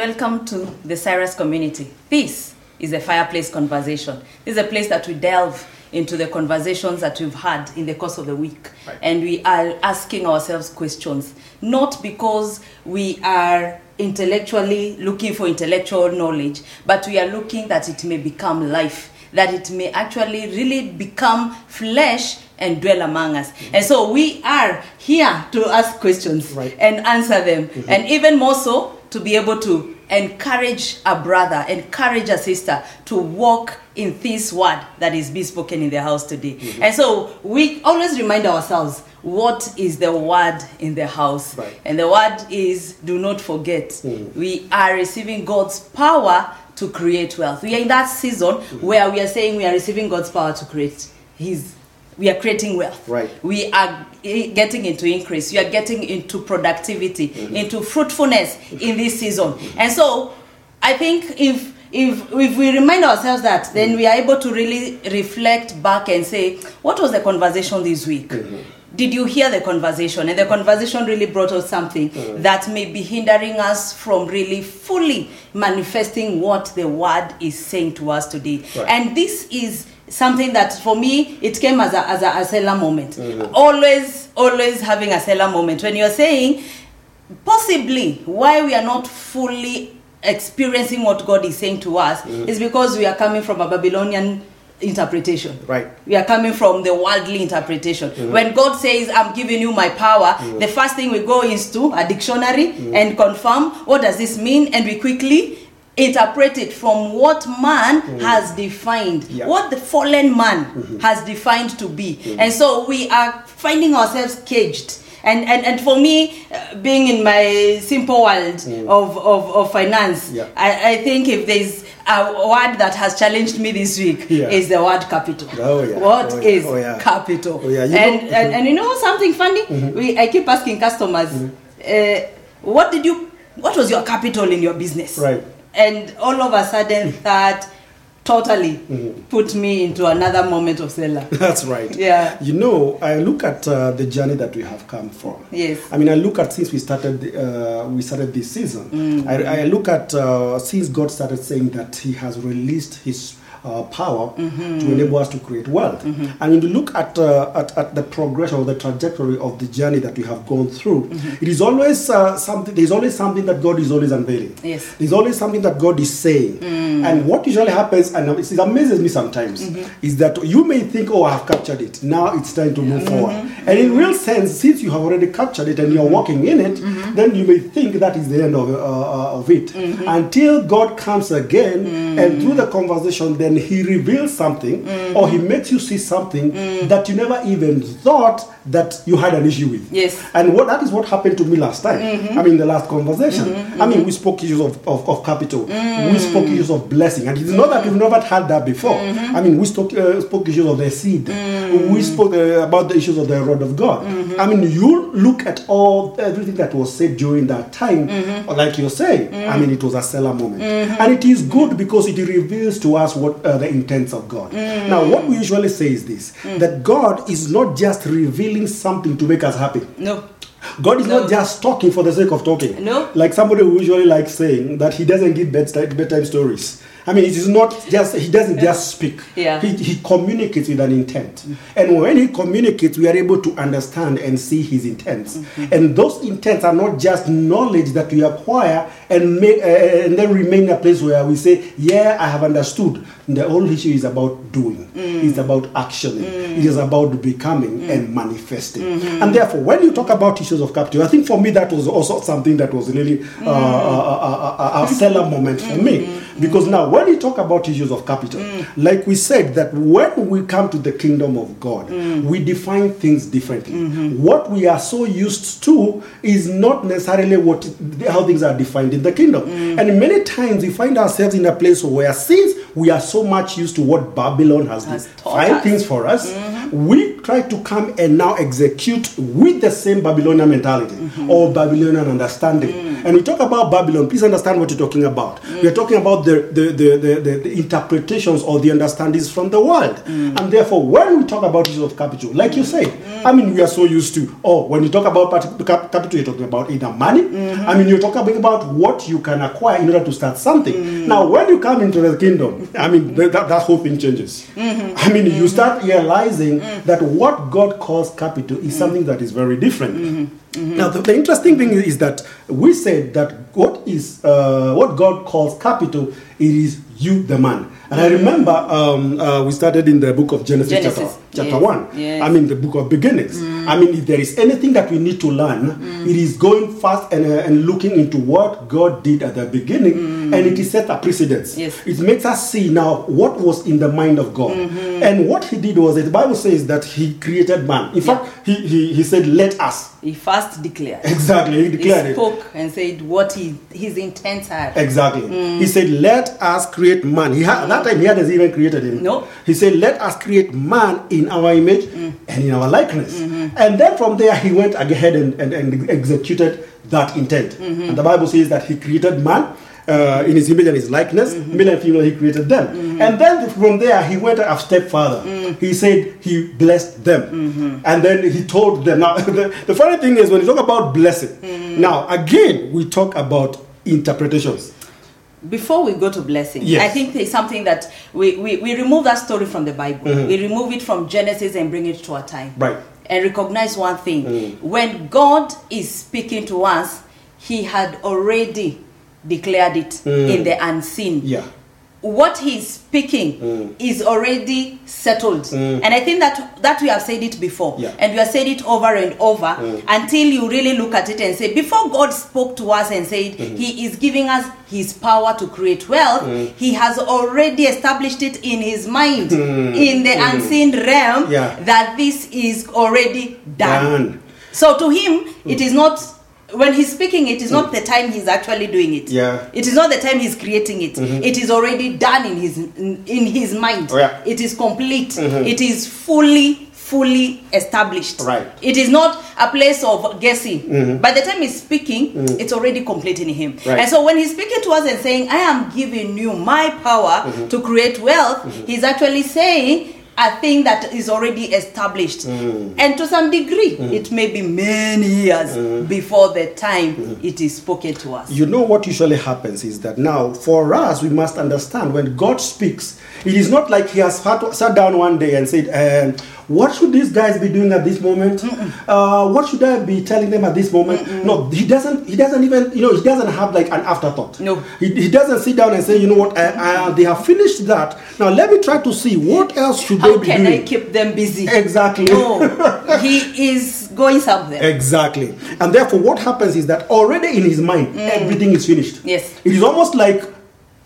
Welcome to the Cyrus community. This is a fireplace conversation. This is a place that we delve into the conversations that we've had in the course of the week. Right. And we are asking ourselves questions, not because we are intellectually looking for intellectual knowledge, but we are looking that it may become life, that it may actually really become flesh and dwell among us. Mm-hmm. And so we are here to ask questions Right. and answer them. Mm-hmm. And even more so, to be able to encourage a brother, encourage a sister to walk in this word that is being spoken in the house today. Mm-hmm. And so we always remind ourselves what is the word in the house. Right. And the word is do not forget. Mm-hmm. We are receiving God's power to create wealth. We are in that season mm-hmm. where we are saying we are receiving God's power to create his we are creating wealth. Right. We are getting into increase. We are getting into productivity, mm-hmm. into fruitfulness mm-hmm. in this season. Mm-hmm. And so I think if if if we remind ourselves that, then we are able to really reflect back and say, what was the conversation this week? Did you hear the conversation? And the conversation really brought out something that may be hindering us from really fully manifesting what the word is saying to us today. Right. And this is something that for me it came as a as a, a Selah moment. Mm-hmm. Always, always having a Selah moment. When you're saying possibly why we are not fully experiencing what God is saying to us mm-hmm. is because we are coming from a Babylonian interpretation. Right. We are coming from the worldly interpretation. Mm-hmm. When God says, I'm giving you my power, the first thing we go is to a dictionary and confirm what does this mean, and we quickly interpret it from what man has defined, Yeah. what the fallen man has defined to be. And so we are finding ourselves caged. And, and, and for me, uh, being in my simple world of, of, of finance, Yeah. I, I think if there's a word that has challenged me this week, Yeah. is the word capital. Oh, yeah. What Oh, is. Oh, yeah. capital? Oh, yeah. You and, Mm-hmm. and and you know something funny? We I keep asking customers, uh, what did you? What was your capital in your business? Right. And all of a sudden, that totally Mm-hmm. put me into another moment of Selah. That's right. Yeah. You know, I look at uh, the journey that we have come from. Yes. I mean, I look at since we started, uh, we started this season. Mm. I, I look at uh, since God started saying that He has released His. Uh, power Mm-hmm. to enable us to create wealth, and when you look at, uh, at at the progression or the trajectory of the journey that we have gone through, Mm-hmm. it is always uh, something. There is always something that God is always unveiling. Yes. Mm. There's always something that God is saying. And what usually happens, and it amazes me sometimes, Mm-hmm. is that you may think, oh, I have captured it. Now it's time to move forward. Mm-hmm. And in real sense, since you have already captured it and you're walking in it, Mm-hmm. then you may think that is the end of, uh, uh, of it. Until God comes again, Mm. and through the conversation, then He reveals something Mm-hmm. or He makes you see something that you never even thought that you had an issue with. Yes. And what that is what happened to me last time. Mm-hmm. I mean, the last conversation. I mean, we spoke issues of, of, of capital. Mm. We spoke issues of blessing. And it's not that we've never had that before. Mm-hmm. I mean, we spoke, uh, spoke issues of the seed. Mm. We spoke uh, about the issues of the rod of God. Mm-hmm. I mean, you look at all everything that was said during that time, Mm-hmm. like you're saying. I mean, it was a Selah moment. And it is good because it reveals to us what uh, the intents of God. Mm. Now, what we usually say is this that God is not just revealing something to make us happy. No. God is No. not just talking for the sake of talking. No. Like somebody who usually likes saying that he doesn't give bedtime, bedtime stories. I mean, it is not just, he doesn't just speak. Yeah. He, he communicates with an intent. And when he communicates, we are able to understand and see his intents. Mm-hmm. And those intents are not just knowledge that we acquire and, make, uh, and then remain in a place where we say, Yeah, I have understood. The whole issue is about doing, Mm. it's about actioning, mm. it is about becoming mm. and manifesting. Mm-hmm. And therefore, when you talk about issues of capital, I think for me that was also something that was really uh, mm. uh, uh, uh a, a, a, a Selah moment for me. Mm-hmm. Because now, when you talk about issues of capital, like we said, that when we come to the kingdom of God, we define things differently. Mm-hmm. What we are so used to is not necessarily what how things are defined in the kingdom. And many times we find ourselves in a place where since we are so much used to what Babylon has, Has defined us. things for us, mm-hmm. We try to come and now execute with the same Babylonian mentality mm-hmm. or Babylonian understanding. Mm. And we talk about Babylon, please understand what you're talking about. Mm. We're talking about the, the, the, the, the, interpretations or the understandings from the world. Mm. And therefore, when we talk about issues of capital, like you said, I mean, we are so used to, oh, when you talk about capital, you're talking about either money. Mm-hmm. I mean, you're talking about what you can acquire in order to start something. Now, when you come into the kingdom, I mean, that, that whole thing changes. Mm-hmm. I mean, you start realizing Mm-hmm. that what God calls capital is mm-hmm. something that is very different. Mm-hmm. Now, the, the interesting thing is that we said that what is uh, what God calls capital, it is you, the man. And I remember um, uh, we started in the book of Genesis, Genesis, chapter, chapter yes, 1. yes. I mean, the book of beginnings. I mean, if there is anything that we need to learn, it is going fast and, uh, and looking into what God did at the beginning, and it is set a precedence. Yes. It makes us see now what was in the mind of God. And what he did was, that the Bible says that he created man. In Yeah. fact, he, he, he said, let us. He first declared. Exactly, he He declared it. spoke and said what he, his intents are. Exactly. He said, "Let us create man." He had, at that mm-hmm. time he hadn't even created him. No. He said, "Let us create man in our image mm-hmm. and in our likeness." Mm-hmm. And then from there he went ahead and, and, and executed that intent. And the Bible says that he created man. Uh, in his image and his likeness, male and female, he created them. And then from there, he went a step further. Mm. He said he blessed them. And then he told them. Now, the, the funny thing is, when you talk about blessing, mm. now again, we talk about interpretations. Before we go to blessing, Yes. I think there's something that we, we, we remove that story from the Bible. Mhm. We remove it from Genesis and bring it to our time. Right. And recognize one thing. Mm. When God is speaking to us, He had already declared it Mm. in the unseen. Yeah. What He's speaking Mm. is already settled. Mm. And I think that that we have said it before. Yeah. And we have said it over and over Mm. until you really look at it and say, before God spoke to us and said Mm-hmm. He is giving us His power to create wealth, Mm. He has already established it in His mind, Mm. in the Mm. unseen realm, Yeah. that this is already done. Done. So to Him, it is not. When he's speaking, it is not the time he's actually doing it. Yeah. It is not the time he's creating it. Mhm. It is already done in his in, in his mind. Oh, yeah. It is complete. Mhm. It is fully fully established. Right. It is not a place of guessing. Mhm. By the time he's speaking, Mhm. it's already complete in him. Right. And so when he's speaking to us and saying, "I am giving you my power Mhm. to create wealth," he's actually saying a thing that is already established. Mm. And to some degree, it may be many years Mhm. before the time it is spoken to us. You know what usually happens is that now, for us, we must understand when God speaks, it is not like He has sat sat down one day and said, um, What should these guys be doing at this moment? Uh, what should I be telling them at this moment? No, He doesn't. He doesn't even. You know, He doesn't have like an afterthought. No. He, he doesn't sit down and say, You know what? I, I, they have finished that. Now let me try to see what else should How they be doing. How can. I keep them busy? Exactly. No, he is going somewhere. Exactly. And therefore, what happens is that already in his mind, everything is finished. Yes. It is almost like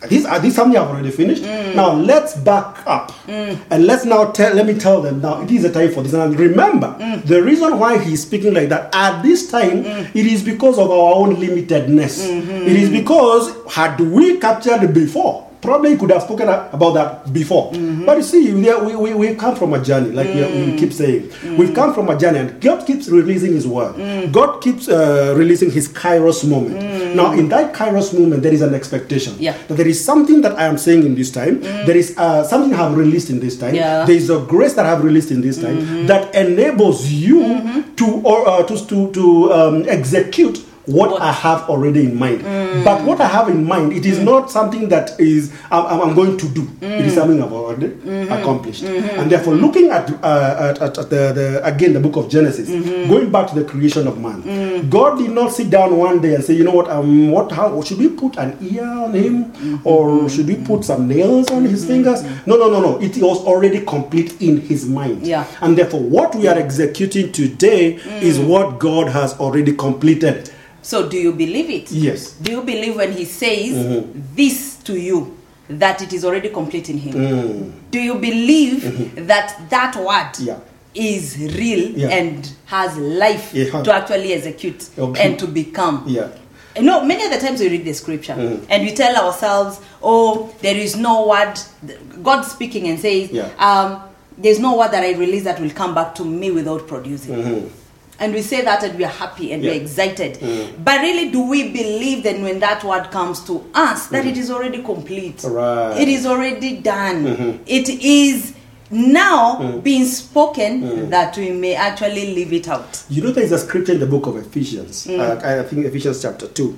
this, uh, this something I've already finished. Mm. Now let's back up mm. and let's now tell. Let me tell them now. It is a time for this. And remember, mm. the reason why he's speaking like that at this time, it is because of our own limitedness. Mm-hmm. It is because had we captured before. Probably he could have spoken about that before. But you see, we, we, we, come from a journey, like we, we keep saying. We've come from a journey, and God keeps releasing His word. God keeps uh, releasing His Kairos moment. Now, in that Kairos moment, there is an expectation Yeah. that there is something that I am saying in this time. There is uh, something I have released in this time. Yeah. There is a grace that I have released in this time that enables you to or uh, to to, to um, execute. What, What- I have already in mind, mm. but what I have in mind, it is mm. not something that is I'm, I'm- going to do. It is mm. something I've already mm-hmm. accomplished, mm-hmm. and therefore, looking at uh, at, at, the, the again the book of Genesis, mm-hmm. going back to the creation of man, God did not sit down one day and say, you know what, um, what how should we put an ear on him, or should we put some nails on his fingers? No, no, no, no. It was already complete in his mind, Yeah. and therefore, what we are executing today is what God has already completed. So, do you believe it? Yes. Do you believe when he says Mhm. this to you that it is already complete in him? Mm. Do you believe that that word Yeah. is real Yeah. and has life Yeah. to actually execute Okay. and to become? Yeah. You know, many of the times we read the scripture Mhm. and we tell ourselves, oh, there is no word. God speaking and says, um, there's no word that I release that will come back to me without producing. And we say that and we are happy and Yeah. we're excited. But really, do we believe that when that word comes to us, that it is already complete? Right. It is already done. It is now being spoken that we may actually live it out. You know, there is a scripture in the book of Ephesians. Mm. Uh, I think Ephesians chapter 2.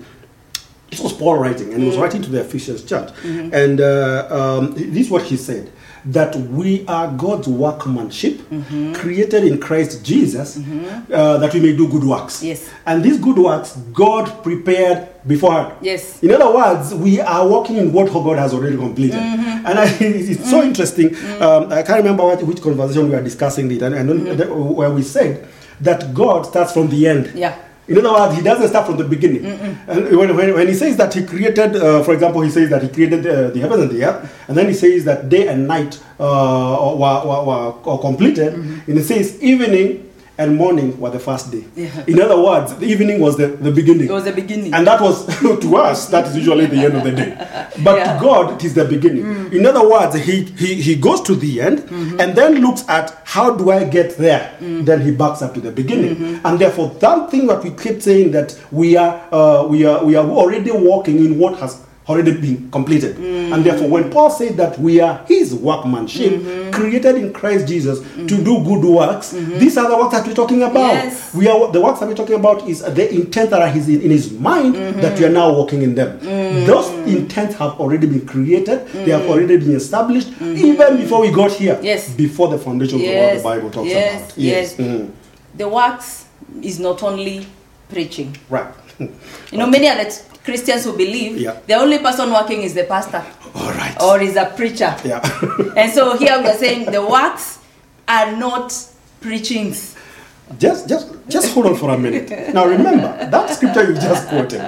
This was Paul writing, and he Mm. was writing to the Ephesians church. Mm-hmm. And uh, um, this is what he said that we are God's workmanship, Mm-hmm. created in Christ Jesus, uh, that we may do good works. Yes. And these good works, God prepared beforehand. Yes. In other words, we are working in what God has already completed. Mm-hmm. And I, it's so interesting. Um, I can't remember what, which conversation we were discussing it, and, and Mm-hmm. where we said that God starts from the end. Yeah. In other words, He doesn't start from the beginning. And when, when, when He says that He created, uh, for example, He says that He created uh, the heavens and the earth, and then He says that day and night uh, were, were, were, were completed, and He says evening and morning were the first day. Yeah. In other words, the evening was the, the beginning. It was the beginning. And that was to us, that is usually the end of the day. But Yeah. to God, it is the beginning. Mm. In other words, he, he, he goes to the end mm-hmm. and then looks at how do I get there? Mm. Then he backs up to the beginning. Mm-hmm. And therefore, that thing that we keep saying that we are, uh, we are, we are already walking in what has already been completed. Mm. And therefore, when Paul said that we are his workmanship, mm-hmm. created in Christ Jesus to mm-hmm. do good works, mm-hmm. these are the works that we're talking about. Yes. We are the works that we're talking about is the intent that is in, in his mind that we are now walking in them. Mm. Those intents have already been created, they have mm. already been established even before we got here. Yes. Before the foundation of yes. what the Bible talks yes. about. Yes. Mhm. The works is not only preaching. Right. You know, many other Christians who believe Yeah. the only person working is the pastor All right. or is a preacher. yeah. And so here we are saying the works are not preachings. just just just hold on for a minute. Now remember that scripture you just quoted.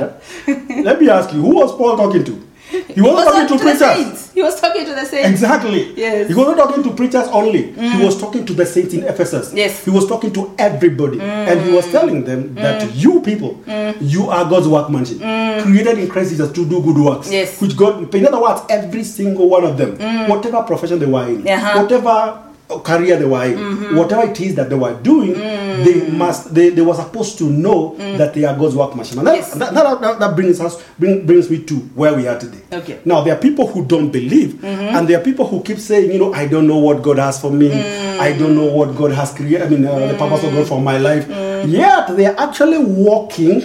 Let me ask you, who was Paul talking to? He wasn't was talking to to the preachers. saints. He was talking to the saints. Exactly. Yes. He wasn't talking to preachers only. He mm. was talking to the saints in Ephesus. Yes. He was talking to everybody. Mm. And he was telling them that mm. you people, you are God's workmanship, created in Christ Jesus to do good works. Yes. Which God, in other words, every single one of them, whatever profession they were in, Uh-huh. whatever career they were in, whatever it is that they were doing, they must, they, they were supposed to know that they are God's workmanship. And that, Yes. that, that, that, that brings us, bring, brings me to where we are today. Okay. Now there are people who don't believe, and there are people who keep saying, you know, I don't know what God has for me. I don't know what God has created. I mean, uh, the purpose of God for my life. Yet they are actually walking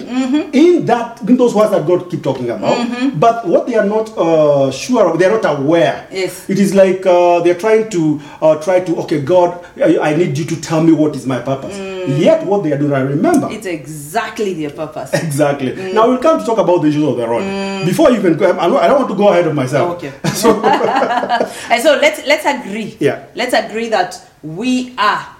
in that in those words that God keep talking about. But what they are not uh, sure of, they are not aware. Yes. It is like uh, they're trying to uh, try to okay, God, I, need you to tell me what is my purpose. Mm. Yet what they are doing, I remember. It's exactly their purpose. Exactly. Mm. Now we'll come to talk about the issues of the road. Mm. Before you can, go, I don't want to go ahead of myself. Okay. and so let's let's agree. Yeah. Let's agree that we are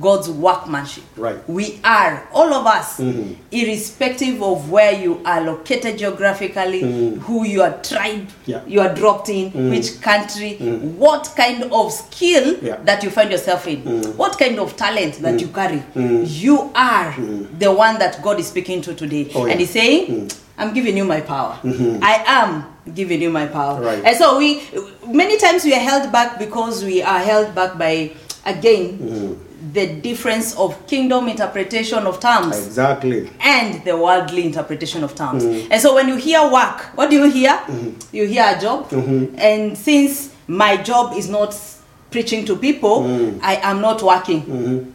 God's workmanship. Right. We are all of us, Mhm. irrespective of where you are located geographically, mm-hmm. who you are tribe, Yeah. you are dropped in, mm-hmm. which country, mm-hmm. what kind of skill Yeah. that you find yourself in, what kind of talent that you carry. You are the one that God is speaking to today, Oh, yeah. and He's saying, "I'm giving you my power. I am." giving you my power Right. and so we many times we are held back because we are held back by again the difference of kingdom interpretation of terms Exactly. and the worldly interpretation of terms. Mm-hmm. And so when you hear work, what do you hear? Mm-hmm. You hear a job. Mm-hmm. And since my job is not preaching to people, I am not working.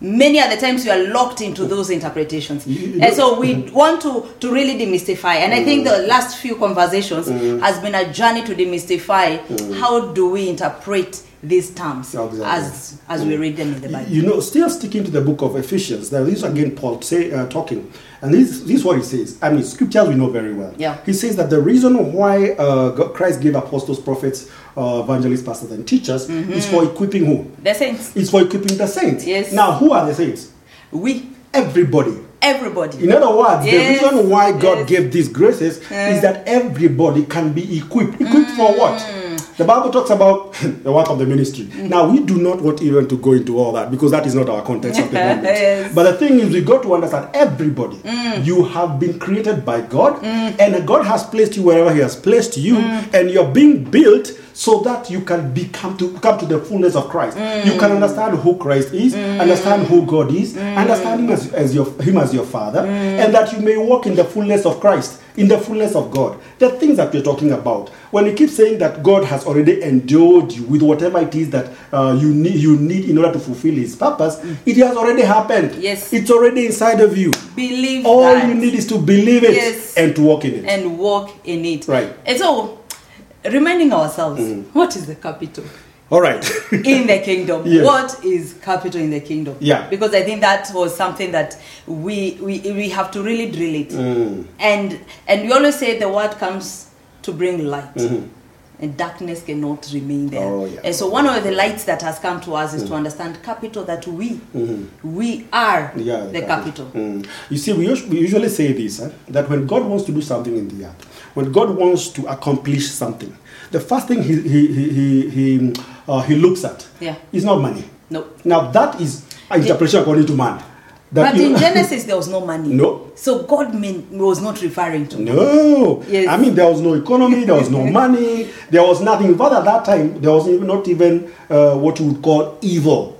Many other times you are locked into those interpretations. And so we want to, to really demystify. And I think the last few conversations has been a journey to demystify how do we interpret these terms Exactly. as, as we read them in the Bible. You know, still sticking to the book of Ephesians. Now, this is again Paul say, uh, talking, and this, this is what he says. I mean, scriptures we know very well. Yeah. He says that the reason why uh, God, Christ gave apostles, prophets, uh, evangelists, pastors, and teachers is for equipping who? The saints, It's for equipping the saints. Yes. Now, who are the saints? we, Everybody. everybody. In other words, Yes, the reason why God yes. gave these graces is that everybody can be equipped. Equipped for what? Mm. The Bible talks about the work of the ministry. Now, we do not want even to go into all that because that is not our context of the moment. Yes. Mm. But the thing is, we got to understand everybody. You have been created by God, and God has placed you wherever He has placed you, Mm. and you're being built so that you can become to come to the fullness of Christ. Mm. You can understand who Christ is, understand who God is, understand him as, as your him as your father, Mm. and that you may walk in the fullness of Christ, in the fullness of God. The things that we're talking about. When you keep saying that God has already endowed you with whatever it is that uh, you need you need in order to fulfill his purpose, it has already happened. Mm. Yes. It's already inside of you. Believe it. All that you need is to believe it Yes. and to walk in it. and walk in it. Right. And so, reminding ourselves, what is the capital? All right. in the kingdom. Yes. What is capital in the kingdom? Yeah. Because I think that was something that we we, we have to really drill it. Mm. And and we always say the word comes to bring light. Mhm. And darkness cannot remain there. Oh, yeah. And so one of the lights that has come to us is to understand capital that we Mhm. we are Yeah, the capital. Mm. You see, we, us- we usually say this eh, that when God wants to do something in the earth, when God wants to accomplish something, the first thing he, he, he, he, he, uh, he looks at Yeah. is not money. No. Now, that is an interpretation according to man. That But in Genesis there was no money. No. So God mean, was not referring to No. Yes. I mean, there was no economy, there was no money, there was nothing. But at that time, there was not even uh, what you would call evil.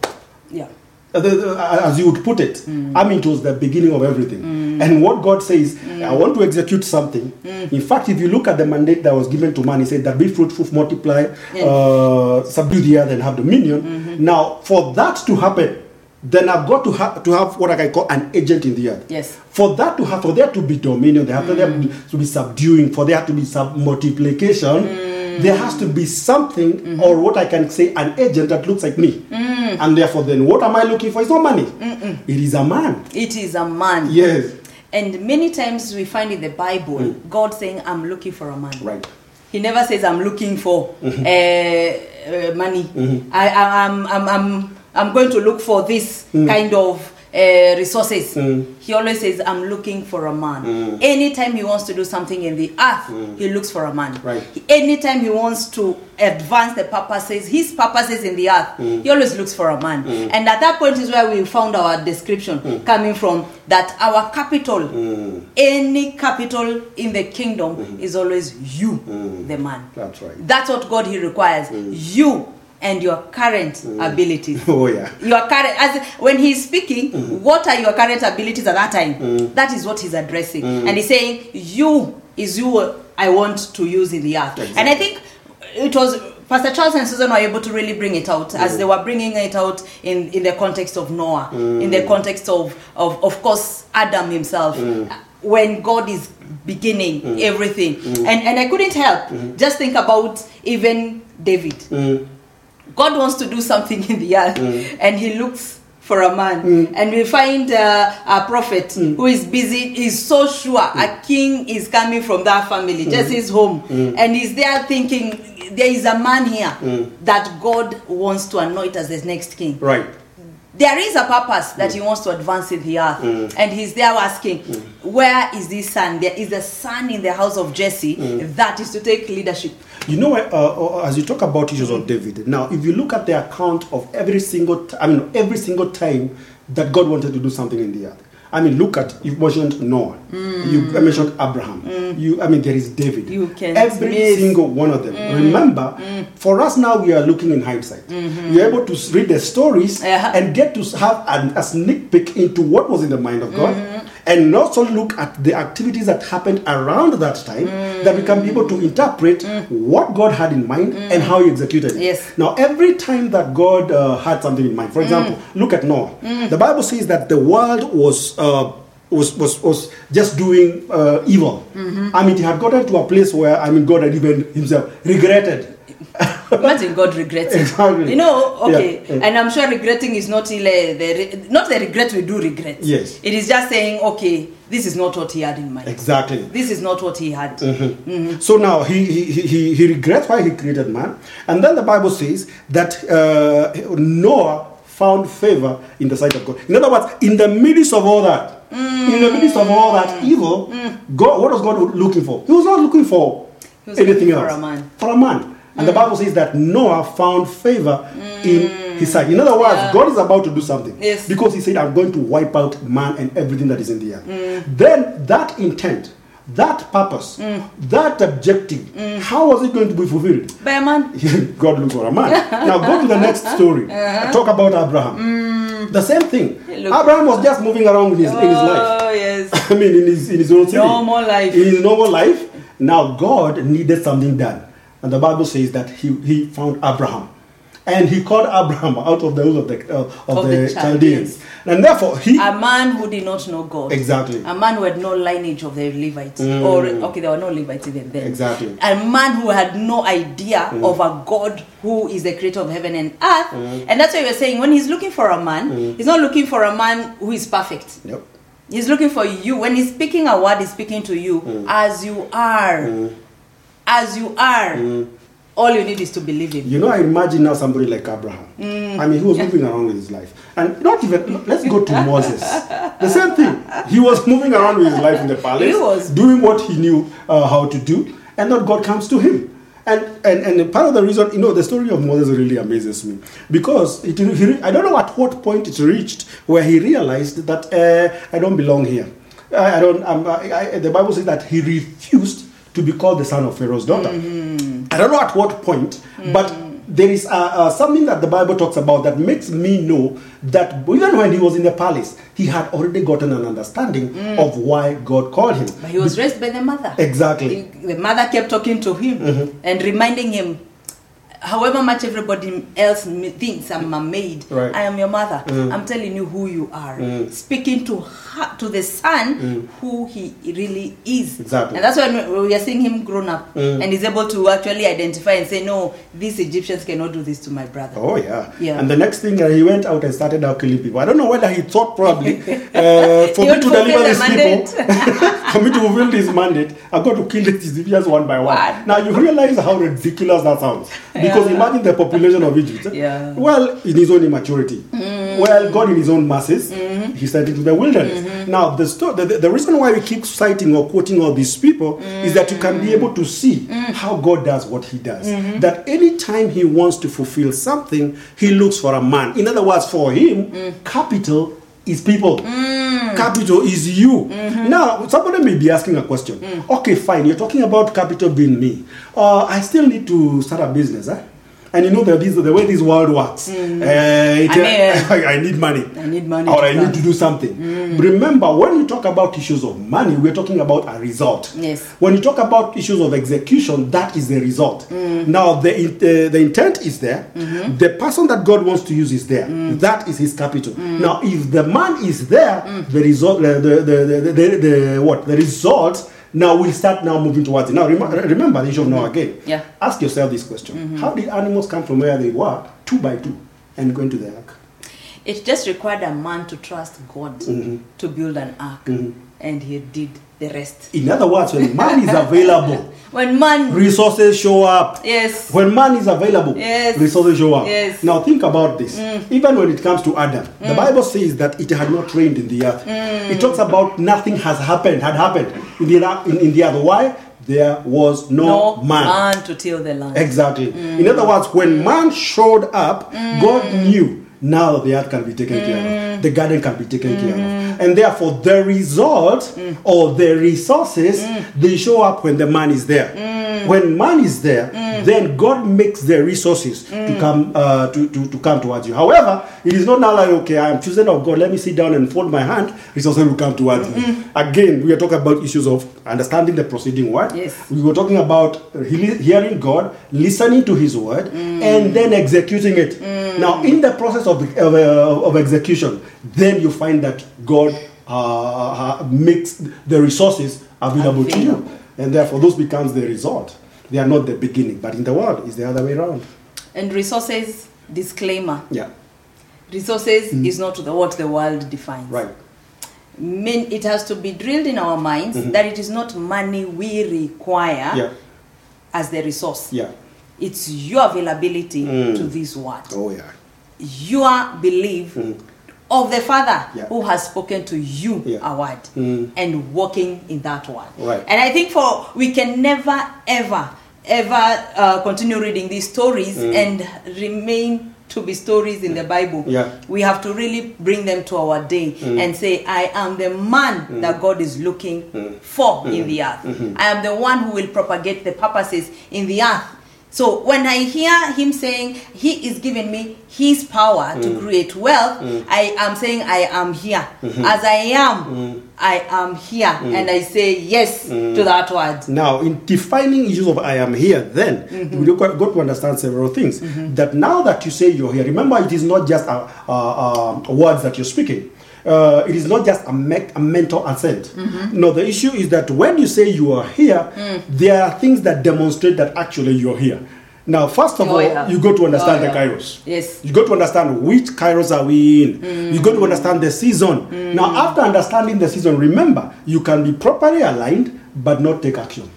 Yeah. Uh, the- the- uh, Uh, uh, as you would put it. Mm. I mean, it was the beginning of everything. Mm. And what God says, mm. I want to execute something. In fact, if you look at the mandate that was given to man, he said that be fruitful, multiply, Yeah. uh, subdue the earth, and have dominion. Mm-hmm. Now, for that to happen, then I've got to have to have what I can call an agent in the earth. Yes. For that to have, for there to be dominion, there have to, there to be subduing, for there to be sub multiplication, there has to be something, or what I can say, an agent that looks like me. And therefore, then what am I looking for? It's not money. It is a man. It is a man. Yes. And many times we find in the Bible God saying, I'm looking for a man. Right. He never says, I'm looking for Mm-hmm. uh, uh, money. I, I, I'm, I'm, I'm, I'm going to look for this Mm. kind of uh, resources. Mm. He always says, I'm looking for a man. Anytime he wants to do something in the earth, he looks for a man. Mm. Right. Anytime he wants to advance the purposes, his purposes in the earth, Mm. he always looks for a man. And at that point is where we found our description Mm. coming from that our capital, any capital in the kingdom is always you, the man. That's right. That's what God He requires. You and your current mm. abilities. Oh, yeah. Your current, as when He's speaking, Mm-hmm. what are your current abilities at that time? Mm. That is what He's addressing, Mm. and He's saying, "You is you I want to use in the earth." And I think it was Pastor Charles and Susan were able to really bring it out as mm. they were bringing it out in, in the context of Noah, in the context of, of, of course, Adam himself. When God is beginning everything. And, and I couldn't help just think about even David. Mm. God wants to do something in the earth, and He looks for a man. Mm. And we find uh, a prophet who is busy, is so sure a king is coming from that family, just his home, and he's there thinking there is a man here that God wants to anoint as the next king. Right. There is a purpose that he wants to advance in the earth, and he's there asking, Where is this son? There is a son in the house of Jesse that is to take leadership. You know, uh, uh, as you talk about issues of David, now if you look at the account of every single, t- I mean, every single time that God wanted to do something in the earth. I mean, look at you mentioned Noah, mm. you mentioned Abraham. Mm. You, I mean, there is David. You can every miss. single one of them. Mm. Remember, for us now, we are looking in hindsight. Mm-hmm. We're able to read the stories Yeah. and get to have an, a sneak peek into what was in the mind of God, mm-hmm. And also look at the activities that happened around that time, that we can be able to interpret what God had in mind and how He executed it. Yes. Now, every time that God uh, had something in mind, for example, look at Noah. The Bible says that the world was. Uh, was, was, was just doing uh, evil. I mean, he had gotten to a place where, I mean, God had even himself regretted. Imagine God regretting. Exactly. You know, okay, Yeah, and I'm sure regretting is not really the not the regret we do regret. Yes. It is just saying, okay, this is not what he had in mind. Exactly. This is not what he had. Mm-hmm. Mm-hmm. So now he, he, he- he, regrets why he created man. And then the Bible says that uh, Noah found favor in the sight of God. In other words, in the midst of all that, in the midst of all that mm. evil, mm. God, what was God looking for? He was not looking for anything looking for else. a man. For a man. And the mm. Bible says that Noah found favor in mm. his sight. In other words, Yeah. God is about to do something. Yes. Because he said, I'm going to wipe out man and everything that is in the earth. Mm. Then that intent that purpose, that objective, how was it going to be fulfilled? By a man. God looked for a man. now go to the next story. Uh-huh. Talk about Abraham. The same thing. Abraham was just moving around in his, in his life. Oh, yes. I mean, in his, in his own city. Normal life. In his normal life. Now, God needed something done. And the Bible says that he, he found Abraham. And he called Abraham out of the of the, uh, of Of the, the Chaldeans. Chaldeans. And therefore, he. A man who did not know God. Exactly. A man who had no lineage of the Levites. Mm. Or, okay, there were no Levites even then. Exactly. A man who had no idea mm. of a God who is the creator of heaven and earth. Mm. And that's why we are saying when he's looking for a man, he's not looking for a man who is perfect. Yep. He's looking for you. When he's speaking a word, he's speaking to you as you are. As you are. All you need is to believe in. You know, I imagine now somebody like Abraham. Mm. I mean, he was moving around with his life. And not even, let's go to Moses. The same thing. He was moving around with his life in the palace, He was. doing what he knew uh, how to do, and then God comes to him. And, and, and part of the reason, you know, the story of Moses really amazes me because it, he, I don't know at what point it reached where he realized that uh, I don't belong here. I, I don't. I'm, I, I, the Bible says that he refused to be called the son of Pharaoh's daughter. I don't know at what point, but there is uh, uh, something that the Bible talks about that makes me know that even when he was in the palace, he had already gotten an understanding of why God called him. But he was raised by the mother. Exactly. The, the mother kept talking to him Mm-hmm. and reminding him, however much everybody else thinks I'm a maid, Right. Mm. I am your mother. I'm telling you who you are. Speaking to her, to the son who he really is. Mm. Exactly. And that's why we- are seeing him grown up Mm. and he's able to actually identify and say, no, these Egyptians cannot do this to my brother. Oh yeah. Yeah. And the next thing uh, he went out and started out killing people. I don't know whether he thought probably uh, for me to deliver the these people, for me to fulfill this mandate, I've got to kill these Egyptians one by one. One. Now you realize how ridiculous that sounds. Because Yeah. imagine the population of Egypt. Yeah. Well, in his own immaturity. Mm. Well, God in his own masses, mm-hmm. he sent into the wilderness. Mm-hmm. Now the, sto- the, the the reason why we keep citing or quoting all these people is that you can be able to see mm. how God does what he does. Mm-hmm. That anytime he wants to fulfill something, he looks for a man. In other words, for him, mm. capital is people. Capital is you. Now, somebody may be asking a question. Okay, fine. You're talking about capital being me. Uh, I still need to start a business. Eh? And you know that this, the way this world works. uh, it- I mean, I need money. I need money Or I need to do something. Mm. Remember, when you talk about issues of money, we're talking about a result. Yes. When you talk about issues of execution, that is the result. Mm. Now, the, uh, the intent is there. Mm-hmm. The person that God wants to use is there. That is his capital. Now, if the man is there, the result, eh, the, the, the, the, the, the- what? The result. Now we start now moving towards it. Now rem- remember the issue of Noah mm-hmm. again. Yeah. Ask yourself this question: mm-hmm. How did animals come from where they were, two by two, and go into the ark? It just required a man to trust God Mm-hmm. to build an ark, mm-hmm. and he did the rest. In other words, when man is available, When man, resources show up. yes, When man is available, Yes. resources show up. Yes. Now think about this. Mm. Even when it comes to Adam, the mm. Bible says that it had not rained in the earth. Mm. It talks about nothing has happened, had happened in the in, in the earth. Why? There was no, no man. man to till the land. Exactly. Mm. In other words, when man showed up, mm. God knew now the earth can be taken care of, mm. the garden can be taken care of, and therefore the result or the resources they show up when the man is there. When man is there, then God makes the resources to come uh, to, to, to come towards you. However, it is not now like okay, I am chosen of God. Let me sit down and fold my hand. Resources will come towards me. Again, we are talking about issues of understanding the proceeding word. Yes. We were talking about hearing God, listening to His word, and then executing it. Now, in the process of, of, uh, of execution, then you find that God uh, uh, makes the resources available to you, and therefore those becomes the result. They are not the beginning, but in the world, it's the other way around. And resources, disclaimer, Yeah, resources mm. is not the, what the world defines. right. Mean it has to be drilled in our minds mm-hmm. that it is not money we require Yeah, as the resource. yeah. It's your availability Mm. to this world. Oh, yeah. your belief mm. Of the Father Yeah. who has spoken to you Yeah. a word Mm. and walking in that word. Right. And I think for we can never ever ever uh, continue reading these stories Mm. and remain to be stories in the Bible. Yeah. We have to really bring them to our day and say, I am the man that God is looking for in the earth. I am the one who will propagate the purposes in the earth. So when I hear him saying he is giving me his power to create wealth, I am saying I am here. As I am, I am here. And I say yes to that word. Now, in defining issues of I am here, then Mm-hmm. we got to understand several things. That now that you say you're here, remember it is not just uh, uh, uh, words that you're speaking. Uh, it is not just a, me- a mental assent. Mm-hmm. No, the issue is that when you say you are here, Mm. there are things that demonstrate that actually you're here. Now, first of Oh, all, yeah. you got to understand Oh, the yeah. kairos. Yes. You got to understand which kairos are we in. You got to understand the season. Now, after understanding the season, remember, you can be properly aligned but not take action.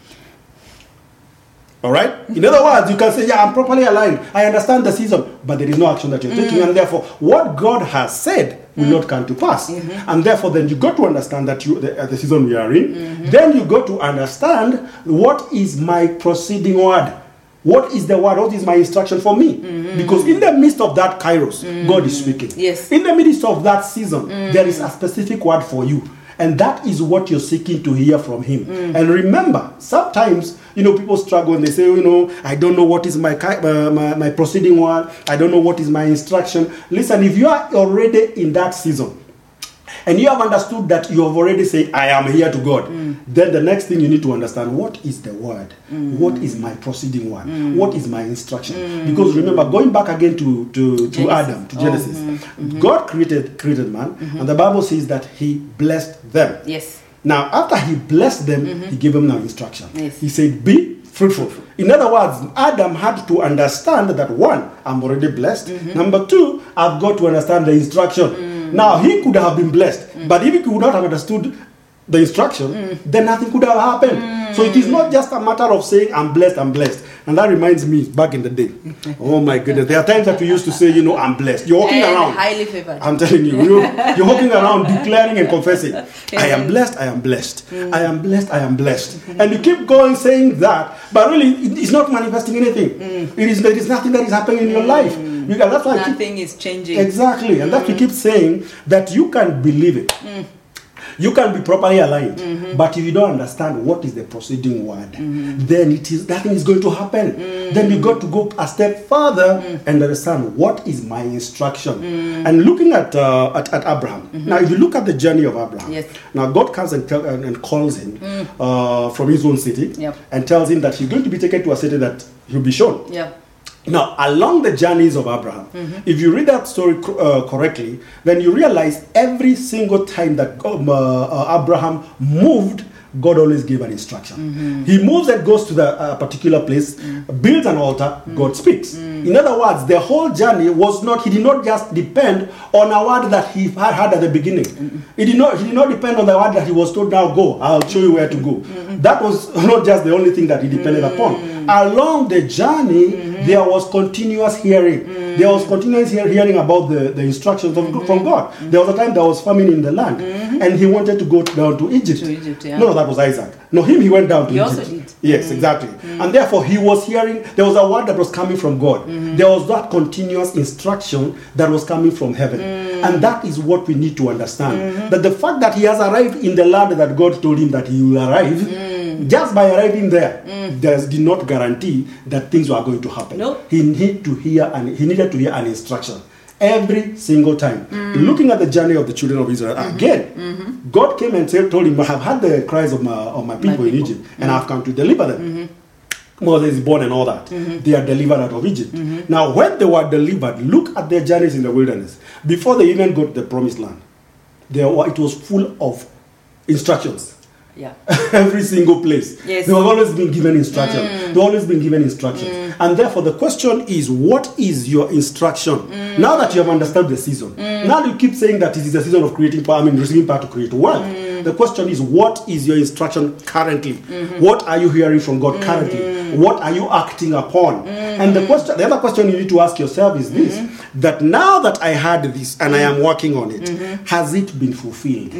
All right? In other words, you can say, Yeah, I'm properly aligned. I understand the season, but there is no action that you're mm. taking. And therefore, what God has said will mm. not come to pass. Mm-hmm. And therefore, then you got to understand that you, the, uh, the season we are in. Mm-hmm. Then you got to understand what is my proceeding word. What is the word? What is my instruction for me? Mm-hmm. Because in the midst of that kairos, God is speaking. Yes. In the midst of that season, there is a specific word for you. And that is what you're seeking to hear from Him. And remember, sometimes, you know, people struggle and they say, you know, I don't know what is my, uh, my, my proceeding one, I don't know what is my instruction. Listen, if you are already in that season, and you have understood that you have already said, I am here to God, mm. then the next thing you need to understand what is the word? Mm. What is my proceeding word? Mm. What is my instruction? Because remember, going back again to, to, to Genesis. Adam, to Oh, Genesis, God created, created man, mm-hmm. and the Bible says that he blessed them. Yes. Now, after he blessed them, he gave them now instruction. Yes. He said, Be fruitful. In other words, Adam had to understand that one, I'm already blessed. Number two, I've got to understand the instruction. Now, he could have been blessed, but if he could not have understood the instruction, then nothing could have happened. So it is not just a matter of saying, I'm blessed, I'm blessed. And that reminds me back in the day. Oh my goodness. There are times that we used to say, you know, I'm blessed. You're walking And around. highly favored. I'm telling you, you're walking around declaring and confessing, mm. I am blessed, I am blessed, I am blessed, I am blessed. And you keep going saying that, but really it's not manifesting anything. Mm. It is there is nothing that is happening in your life. Mm. You can, that's why I keep, Nothing is changing. exactly, and that's why we mm-hmm. keep saying that you can believe it. Mm. You can be properly aligned, mm-hmm. but if you don't understand what is the proceeding word, mm-hmm. then it is nothing is going to happen. Mm. Then you got to go a step further mm. and understand what is my instruction. And looking at, uh, at at Abraham, now if you look at the journey of Abraham, Yes. now God comes and, tell, and, and calls him uh, from his own city Yep. and tells him that he's going to be taken to a city that he'll be shown. Yeah. Now, along the journeys of Abraham, if you read that story uh, correctly, then you realize every single time that um, uh, uh, Abraham moved, God always gave an instruction. He moves and goes to the uh, particular place, builds an altar, God speaks. In other words, the whole journey was not, he did not just depend on a word that he had had at the beginning. He did not, he did not depend on the word that he was told, now go, I'll show you where to go. That was not just the only thing that he depended upon. Mm. Along the journey, mm-hmm. there was continuous hearing. There was continuous hearing about the, the instructions of, mm-hmm. from God. There was a time there was famine in the land, mm-hmm. and he wanted to go down to Egypt. To Egypt, yeah. No, that was Isaac. No, him, he went down to He Egypt. Yes, mm-hmm. exactly. And therefore, he was hearing, there was a word that was coming from God. There was that continuous instruction that was coming from heaven. Mm. And that is what we need to understand. That the fact that he has arrived in the land that God told him that he will arrive, mm. Mm. just by arriving there, mm. does did not guarantee that things were going to happen. No. He needed to hear and he needed to hear an instruction every single time. Mm. Looking at the journey of the children of Israel mm-hmm. again, mm-hmm. God came and said, told him, "I have heard the cries of my of my people, in people. Egypt, and I've come to deliver them." Mm-hmm. Moses is born and all that. They are delivered out of Egypt. Now, when they were delivered, look at their journeys in the wilderness. Before they even got to the promised land, there were, it was full of instructions. Yeah. Every single place. Yes. They have always been given instruction. Mm. They've always been given instructions. Mm. And therefore, the question is, what is your instruction? Mm. Now that you have understood the season, now you keep saying that it is a season of creating power, I mean, receiving power to create wealth. The question is, what is your instruction currently? Mm-hmm. What are you hearing from God currently? Mm-hmm. What are you acting upon? Mm-hmm. And the question, the other question you need to ask yourself is this: that now that I had this and I am working on it, has it been fulfilled?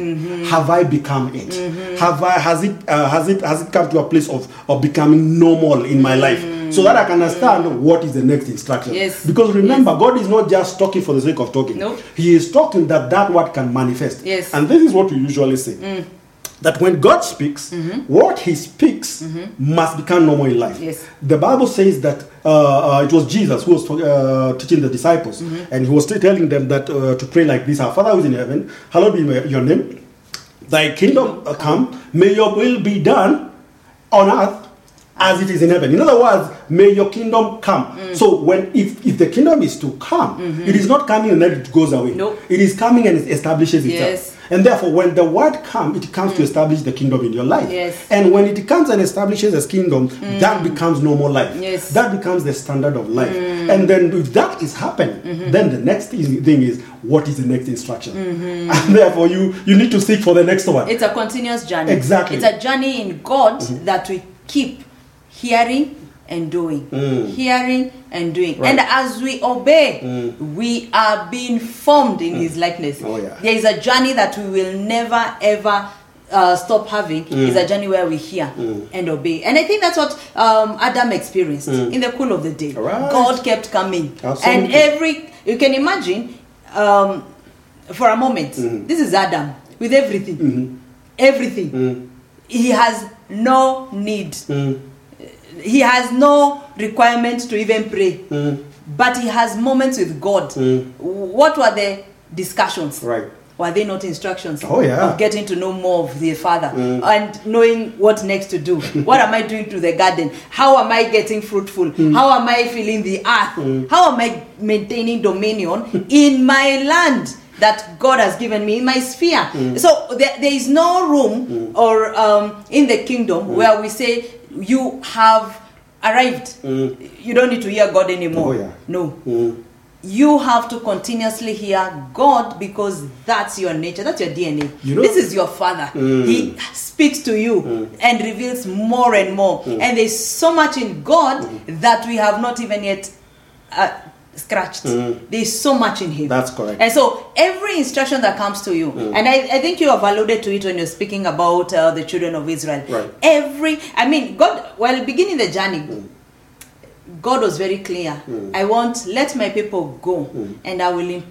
Have I become it? Have I? Has it? Uh, has it? Has it come to a place of of becoming normal in my life? So that I can understand what is the next instruction. Yes. Because remember, God is not just talking for the sake of talking. Nope. He is talking that that word can manifest. Yes. And this is what we usually say. That when God speaks, what He speaks must become normal in life. Yes. The Bible says that uh, uh, it was Jesus who was uh, teaching the disciples, and He was telling them that uh, to pray like this: Our Father who is in heaven, hallowed be your name. Thy kingdom come. May your will be done on earth as it is in heaven. In other words, may your kingdom come. Mm. So when if, if the kingdom is to come, mm-hmm. it is not coming and then it goes away. Nope. It is coming and it establishes itself. Yes. And therefore, when the word comes, it comes to mm. establish the kingdom in your life. Yes. And when it comes and establishes a kingdom, mm. that becomes normal life. Yes. That becomes the standard of life. And then if that is happening, mm-hmm. then the next thing thing is what is the next instruction? Mm-hmm. And therefore, you you need to seek for the next one. It's a continuous journey. Exactly. It's a journey in God that we keep hearing and doing. Hearing and doing. Mm. Right. Mm. And as we obey, we are being formed in His likeness. Oh, yeah. There is a journey that we will never ever. Uh, stop having Mm. is a journey where we hear and obey, and I think that's what um, Adam experienced in the cool of the day. Mm. Right. God kept coming, and every you can imagine um, for a moment. Mm. This is Adam with everything, Mm-hmm. everything. He has no need. Mm. He has no requirement to even pray, Mm. but he has moments with God. What were the discussions? Right. Were they not instructions Oh, yeah. Mm. of getting to know more of the Father and knowing what next to do? what am I doing to the garden? How am I getting fruitful? Mm. How am I filling the earth? How am I maintaining dominion in my land? That God has given me in my sphere. Mm. So there, there is no room or um, in the kingdom where we say you have arrived. You don't need to hear God anymore. Mm. Oh, yeah. No Mm. you have to continuously hear God because that's your nature, that's your DNA. You know- this is your father. Mm. He speaks to you and reveals more and more. Mm. And there's so much in God that we have not even yet uh, scratched. There's so much in Him. Mm. That's correct. Mm. And so every instruction that comes to you, and I, I think you have alluded to it when you're speaking about uh, the children of Israel. Right. Every, I mean, God, while beginning the journey, Mm. God was very clear. I want let my people go, and I will.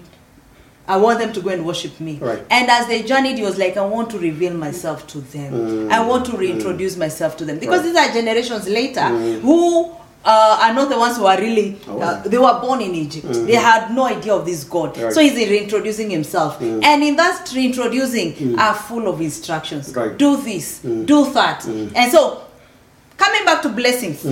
I want them to go and worship me. Right. And as they journeyed, he was like, I want to reveal myself to them. I want to reintroduce myself to them because Right. these are generations later who. Uh, are not the ones who are really Oh, uh, they were born in egypt. Mm. They had no idea of this god. Right. so he's reintroducing himself. Mm. And in that reintroducing mm. are full of instructions. Right. do this do that. And so coming back to blessings.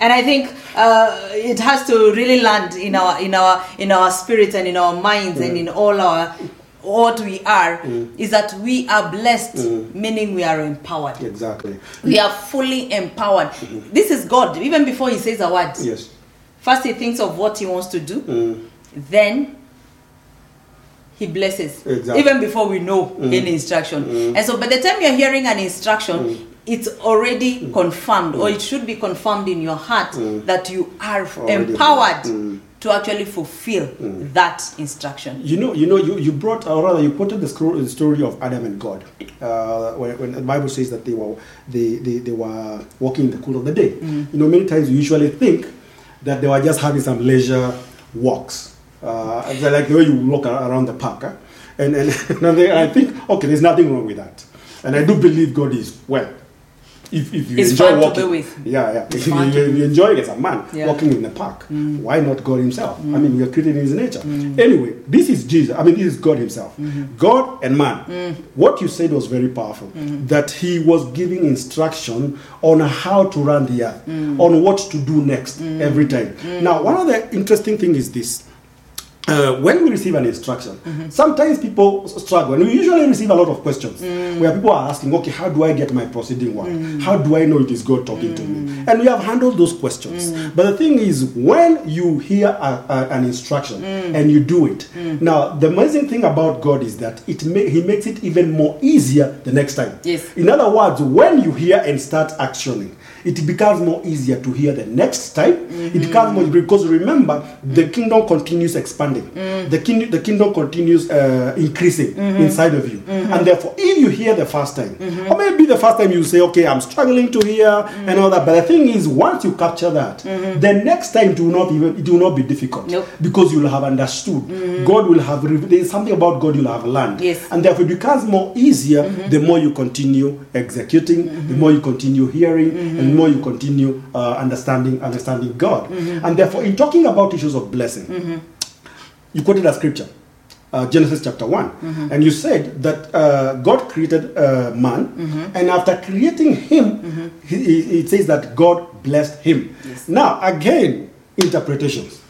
And i think uh, it has to really land in our in our in our spirit and in our minds and in all our what we are mm. is that we are blessed mm. meaning we are empowered. Exactly. we are fully empowered. Mm-hmm. This is god. Even before he says a word. Yes. first he thinks of what he wants to do. Mm. then he blesses. Exactly. even before we know mm. any instruction. And so by the time you're hearing an instruction it's already confirmed or it should be confirmed in your heart that you are Already. empowered. Mm. To actually fulfill that instruction You know, you know, you, you brought, or rather, you quoted the, the story of Adam and God, uh, when, when the Bible says that they were they, they, they were walking in the cool of the day. You know, many times you usually think that they were just having some leisure walks, uh, like the way you walk around the park, huh? and and, and I think okay, there's nothing wrong with that, and I do believe God is well. If, if you It's enjoy fun to walking, yeah, yeah. If you, to if you enjoy it as a man Yeah. walking in the park, mm. why not God Himself? I mm. mean, we are created in His nature. Mm. Anyway, this is Jesus. I mean, this is God Himself. Mm-hmm. God and man. What you said was very powerful. Mm-hmm. That He was giving instruction on how to run the earth, on what to do next every time. Now, one of the interesting things is this. Uh, when we receive an instruction, mm-hmm. sometimes people struggle, and we usually receive a lot of questions mm. where people are asking, "Okay, how do I get my proceeding one? Mm. How do I know it is God talking to me?" Mm. And we have handled those questions. But the thing is, when you hear a, a- an instruction and you do it, now the amazing thing about God is that it ma- He makes it even more easier the next time. Yes. In other words, when you hear and start actioning, it becomes more easier to hear the next time. Mm-hmm. It becomes more because remember the kingdom continues expanding. Mm. The king, the kingdom continues uh, increasing Mm-hmm. inside of you, and therefore, if you hear the first time, Mm-hmm. or maybe the first time you say, "Okay, I'm struggling to hear," and all that. But the thing is, once you capture that, the next time it will not even it will not be difficult Mm-hmm. Nope. because you'll have understood. God will have there is something about God you'll have learned, Yes. and therefore it becomes more easier the more you continue executing, the more you continue hearing, and the more you continue uh, understanding understanding God. And therefore, in talking about issues of blessing, you quoted a scripture. Uh, Genesis chapter one, and you said that uh, God created uh, man, and after creating him, he, he- it says that God blessed him. Now, again, interpretations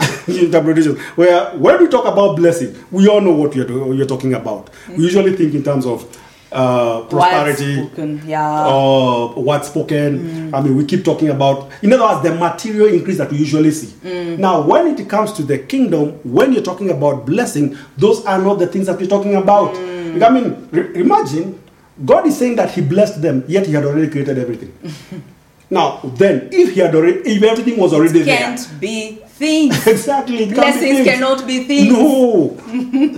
interpretation. Where when we talk about blessing, we all know what you're, you're talking about. We usually think in terms of uh, prosperity spoken, yeah. or what's spoken. Mm. I mean, we keep talking about, in other words, the material increase that we usually see. Mm. Now, when it comes to the kingdom, when you're talking about blessing, those are not the things that we're talking about. Mm. I mean, re- imagine God is saying that He blessed them, yet He had already created everything. now, then, if He had already, if everything was already there, Can't be things. exactly. it be Blessings things. cannot be things. No,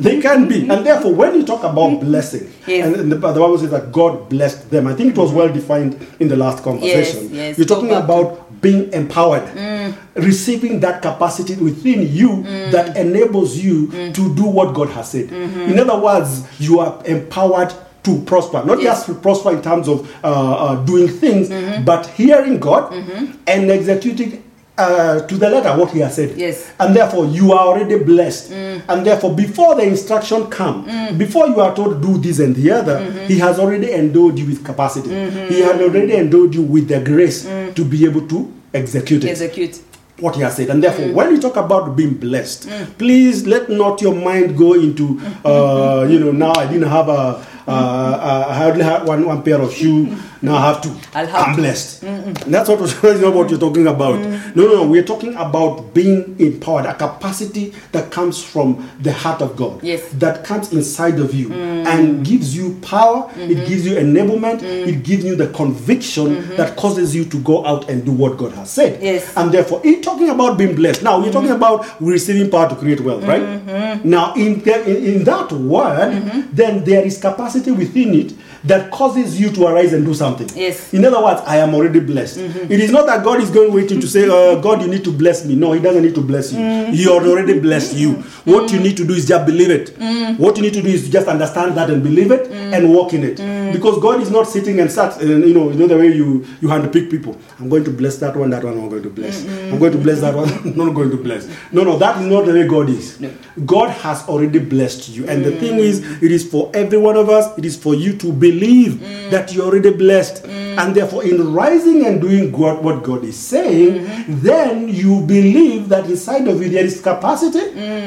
they can be. And therefore, when you talk about blessing, Yes. and the, the Bible says that God blessed them, I think it was well defined in the last conversation. yes. You're talking Go back to- about being empowered, mm. receiving that capacity within you mm. that enables you mm. to do what God has said. Mm-hmm. In other words, you are empowered to prosper, not Yes. just to prosper in terms of uh, uh, doing things, mm-hmm. but hearing God mm-hmm. and executing uh, to the letter what He has said. Yes. and therefore you are already blessed. Mm. And therefore before the instruction come mm. before you are told to do this and the other mm-hmm. he has already endowed you with capacity. He has already endowed you with the grace mm. to be able to execute it. Execute. what he has said. And therefore when you talk about being blessed please let not your mind go into uh, you know now i didn't have a uh, uh, I hardly had one, one pair of shoe. Now I have two. I'll have I'm two. blessed. And that's what that's not what you're talking about. Mm. No, no, no. We're talking about being empowered, a capacity that comes from the heart of God. Yes. That comes inside of you mm. and gives you power. It mm-hmm. gives you enablement. Mm. It gives you the conviction mm-hmm. that causes you to go out and do what God has said. Yes. And therefore, in talking about being blessed, now we're talking mm-hmm. about receiving power to create wealth, right? Now, in, the, in in that word, then there is capacity within it that causes you to arise and do something. Yes. In other words, I am already blessed. Mm-hmm. It is not that God is going waiting to say, uh, God, you need to bless me. No, He doesn't need to bless you. Mm-hmm. He already blessed you. Mm-hmm. What you need to do is just believe it. What you need to do is just understand that and believe it and walk in it. Because God is not sitting and sat, and you know, you know the way you you handpick people. I'm going to bless that one, that one I'm going to bless. I'm going to bless that one, I'm not going to bless. No, no, that is not the way God is. God has already blessed you. And the mm. thing is, it is for every one of us, it is for you to believe that you're already blessed. And therefore, in rising and doing God, what God is saying, then you believe that inside of you there is capacity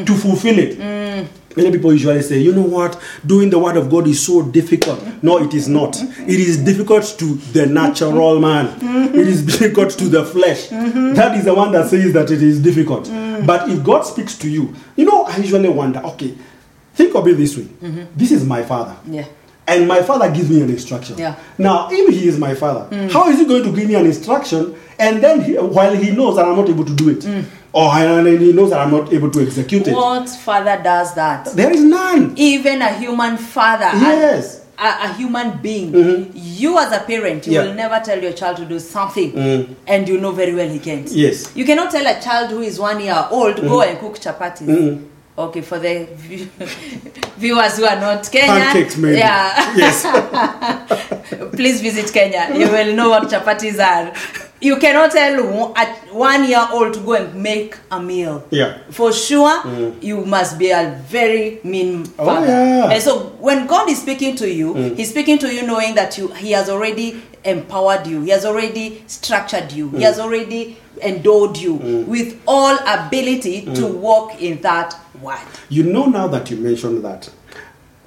to fulfill it. Many people usually say, you know what, doing the word of God is so difficult. No, it is not. It is difficult to the natural man, it is difficult to the flesh. That is the one that says that it is difficult. But if God speaks to you, you know, I usually wonder, okay, think of it this way mm-hmm. this is my father. Yeah. And my father gives me an instruction. Yeah. Now, if he is my father, mm. how is he going to give me an instruction and then he, while he knows that I'm not able to do it, mm. or and he knows that I'm not able to execute it? What father does that? There is none. Even a human father. Yes. A, a human being. Mm-hmm. You as a parent, you Yeah. will never tell your child to do something mm. and you know very well he can't. Yes. You cannot tell a child who is one year old, mm-hmm. go and cook chapatis. Okay, for the viewers who are not Kenyan. Pancakes, maybe. Yeah. Yes. Please visit Kenya. You will know what chapatis are. You cannot tell a one year old to go and make a meal. Yeah. For sure, mm. you must be a very mean Oh, father. yeah. And so when God is speaking to you, mm. He's speaking to you knowing that you He has already empowered you, He has already structured you, He mm. has already endowed you with all ability to walk in that You know, now that you mentioned that,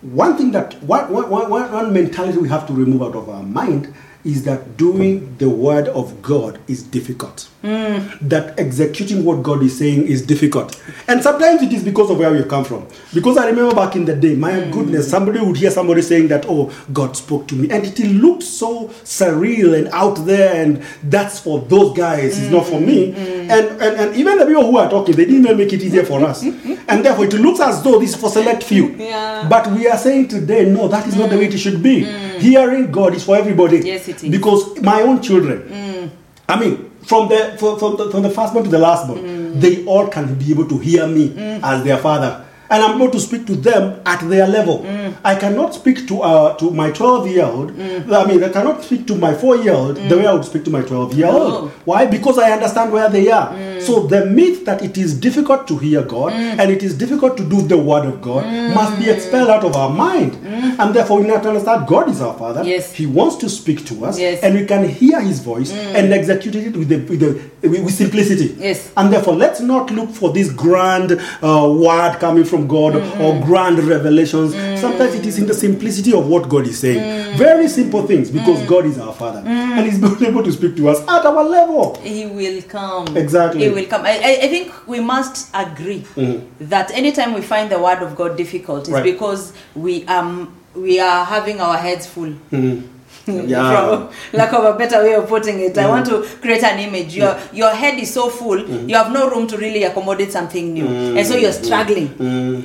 one thing that one mentality we have to remove out of our mind is that doing the word of God is difficult. Mm. That executing what God is saying is difficult. And sometimes it is because of where we come from. Because I remember back in the day, my mm. goodness, somebody would hear somebody saying that, oh, God spoke to me. And it looked so surreal and out there, and that's for those guys, it's not for me. Mm. And, and, and even the people who are talking, they didn't even make it easier for us. and therefore, it looks as though this is for select few. Yeah. But we are saying today, no, that is not the way it should be. Hearing God is for everybody. Yes, it is. Because my own children, I mean, from the from, from the from the firstborn to the lastborn, mm. they all can be able to hear me mm. as their father. And I'm able to speak to them at their level. Mm. I cannot speak to uh, to my 12 year old. I mean, I cannot speak to my 4 year old the way I would speak to my 12 year old. Why? Because I understand where they are. So the myth that it is difficult to hear God and it is difficult to do the word of God must be expelled out of our mind. And therefore, we need to understand God is our Father. Yes. He wants to speak to us, Yes. and we can hear His voice mm. and execute it with, the, with, the, with, simplicity. Yes. And therefore, let's not look for this grand uh, word coming from God or grand revelations. Mm. Sometimes it is in the simplicity of what God is saying. Mm. Very simple things because God is our Father and He's able to speak to us at our level. He will come. Exactly. He will come. I, I, think we must agree mm-hmm. that anytime we find the word of God difficult, it's Right. because we um we are having our heads full. Mm-hmm. Yeah. From lack of a better way of putting it, I mm. want to create an image. Your mm. your head is so full, mm. you have no room to really accommodate something new, and so you're struggling.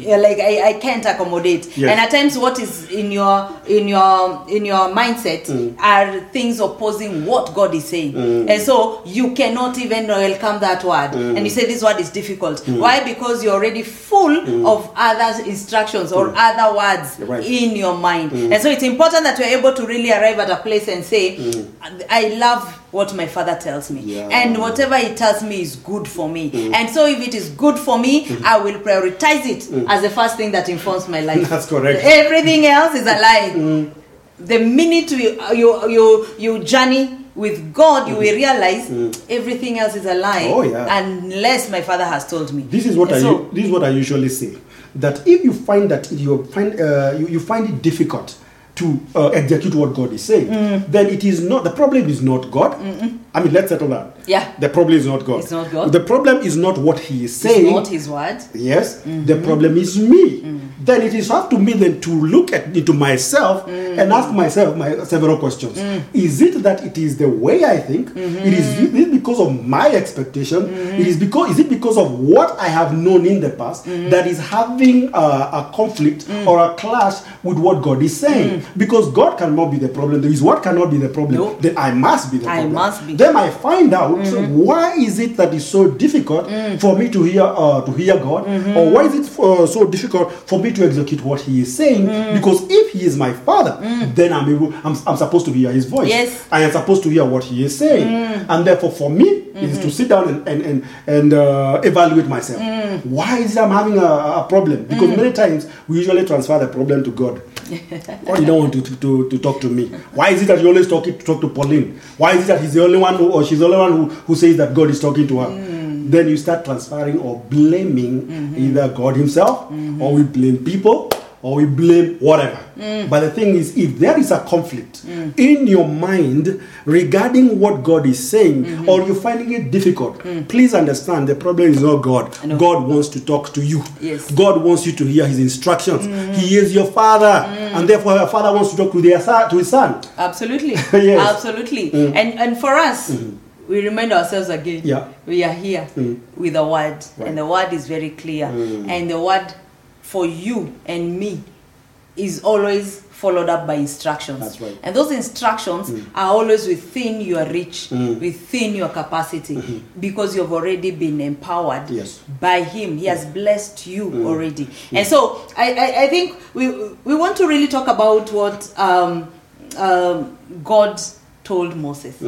You're like, I, I can't accommodate. Yes. And at times, what is in your in your in your mindset are things opposing what God is saying, and so you cannot even welcome that word. And you say this word is difficult. Why? Because you're already full of other instructions or other words right. in your mind. And so it's important that you're able to really arrive at a place and say, mm. I love what my father tells me. Yeah. And whatever he tells me is good for me. Mm. And so if it is good for me, mm. I will prioritize it as the first thing that informs my life. That's correct. Everything else is a lie. The minute we, you, you, you journey with God, you mm-hmm. will realize everything else is a lie. Oh, yeah. Unless my father has told me. This is what And I this is what I usually say. That if you find that you find uh, you, you find it difficult to uh, execute what God is saying, Mm. then it is not the problem is not God. I mean, let's settle that. Yeah. The problem is not God. It's not God. The problem is not what He is saying. it's not his word. Yes, the Mm-hmm. problem is me. Mm. Then it is up to me then to look at into myself Mm. and ask myself my several questions. Is it that it is the way I think? Mm-hmm. It is is it because of my expectation? It is because is it because of what I have known in the past Mm-hmm. that is having a, a conflict Mm. or a clash with what God is saying? Because God cannot be the problem. There is what cannot be the problem. Nope. Then I must be the I problem. must be. Then I find out Mm-hmm. why is it that is so difficult mm. for me to hear uh, to hear God, mm-hmm. or why is it uh, so difficult for me to execute what He is saying? Mm. Because if He is my Father, mm. then I'm able, I'm, I'm supposed to hear His voice. Yes. I am supposed to hear what He is saying, and therefore for me is to mm-hmm. sit down and and and, and uh, evaluate myself. Why is it I'm having a, a problem? Because many times we usually transfer the problem to God. God, you don't want to, to, to talk to me. Why is it that you always talk, to talk to Pauline? Why is it that he's the only one who, or she's the only one who, who says that God is talking to her? Mm. Then you start transferring or blaming mm-hmm. either God Himself, mm-hmm. or we blame people, or we blame whatever. Mm. But the thing is, if there is a conflict mm. in your mind regarding what God is saying, mm-hmm. or you're finding it difficult, mm. please understand the problem is not God. God wants to talk to you. Yes. God wants you to hear His instructions. He is your Father, and therefore your Father wants to talk to their son, to His Son. Absolutely. Yes. Absolutely. And and for us, mm-hmm. we remind ourselves again. Yeah. We are here with the word. And the word is very clear. And the word for you and me is always followed up by instructions. That's right. And those instructions mm. are always within your reach, mm. within your capacity, mm-hmm. because you've already been empowered Yes. by Him. He has mm. blessed you already. And so I, I, I think we, we want to really talk about what um, um, God told Moses.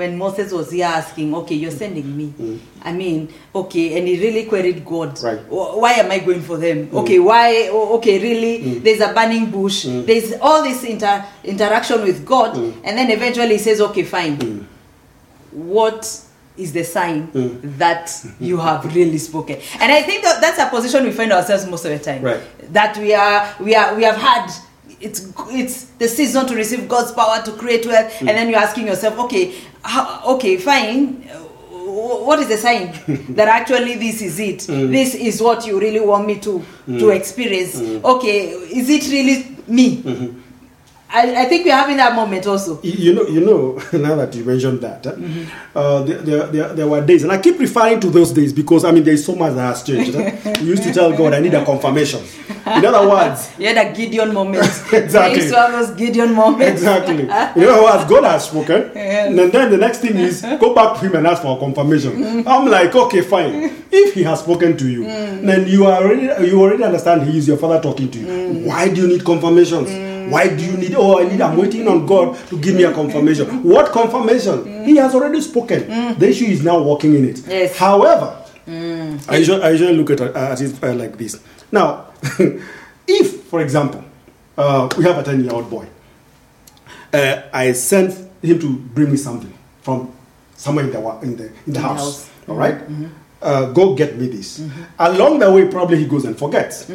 When Moses was here asking, okay, you're sending me. Mm. I mean, okay, and he really queried God. Right. Why am I going for them? Mm. Okay, why? Okay, really? Mm. There's a burning bush. There's all this inter- interaction with God, and then eventually he says, okay, fine. What is the sign that you have really spoken? And I think that that's a position we find ourselves most of the time. Right. That we are, we are, we have had it's it's the season to receive God's power to create wealth, and hmm. then you're asking yourself, okay, how, okay, fine. What is the sign that actually this is it? Hmm. This is what you really want me to to hmm. experience. Okay, is it really me? I, I think we're having that moment also. You- You know, you know. Now that you mentioned that, uh, uh, there, there, there, there were days, and I keep referring to those days because I mean, there is so much that has changed. Eh. we used to tell God, "I need a confirmation." In other words, You had a Gideon moment. Exactly. To have those Gideon moments. exactly. In other words, God has spoken, and then the next thing is go back to Him and ask for a confirmation. Mm-hmm. I'm like, okay, fine. If He has spoken to you, mm. then you are already you already understand He is your Father talking to you. Mm. Why do you need confirmations? Mm. Why do you need? Oh, I need. I'm waiting on God to give me a confirmation. What confirmation? He has already spoken. The issue is now walking in it. Yes. However, I, usually, I usually look at, at it uh, like this. Now, if, for example, uh, we have a 10 year old boy, uh, I send him to bring me something from somewhere in the, in the, in the, house, house. all right? Uh, go get me this. Along the way, probably he goes and forgets.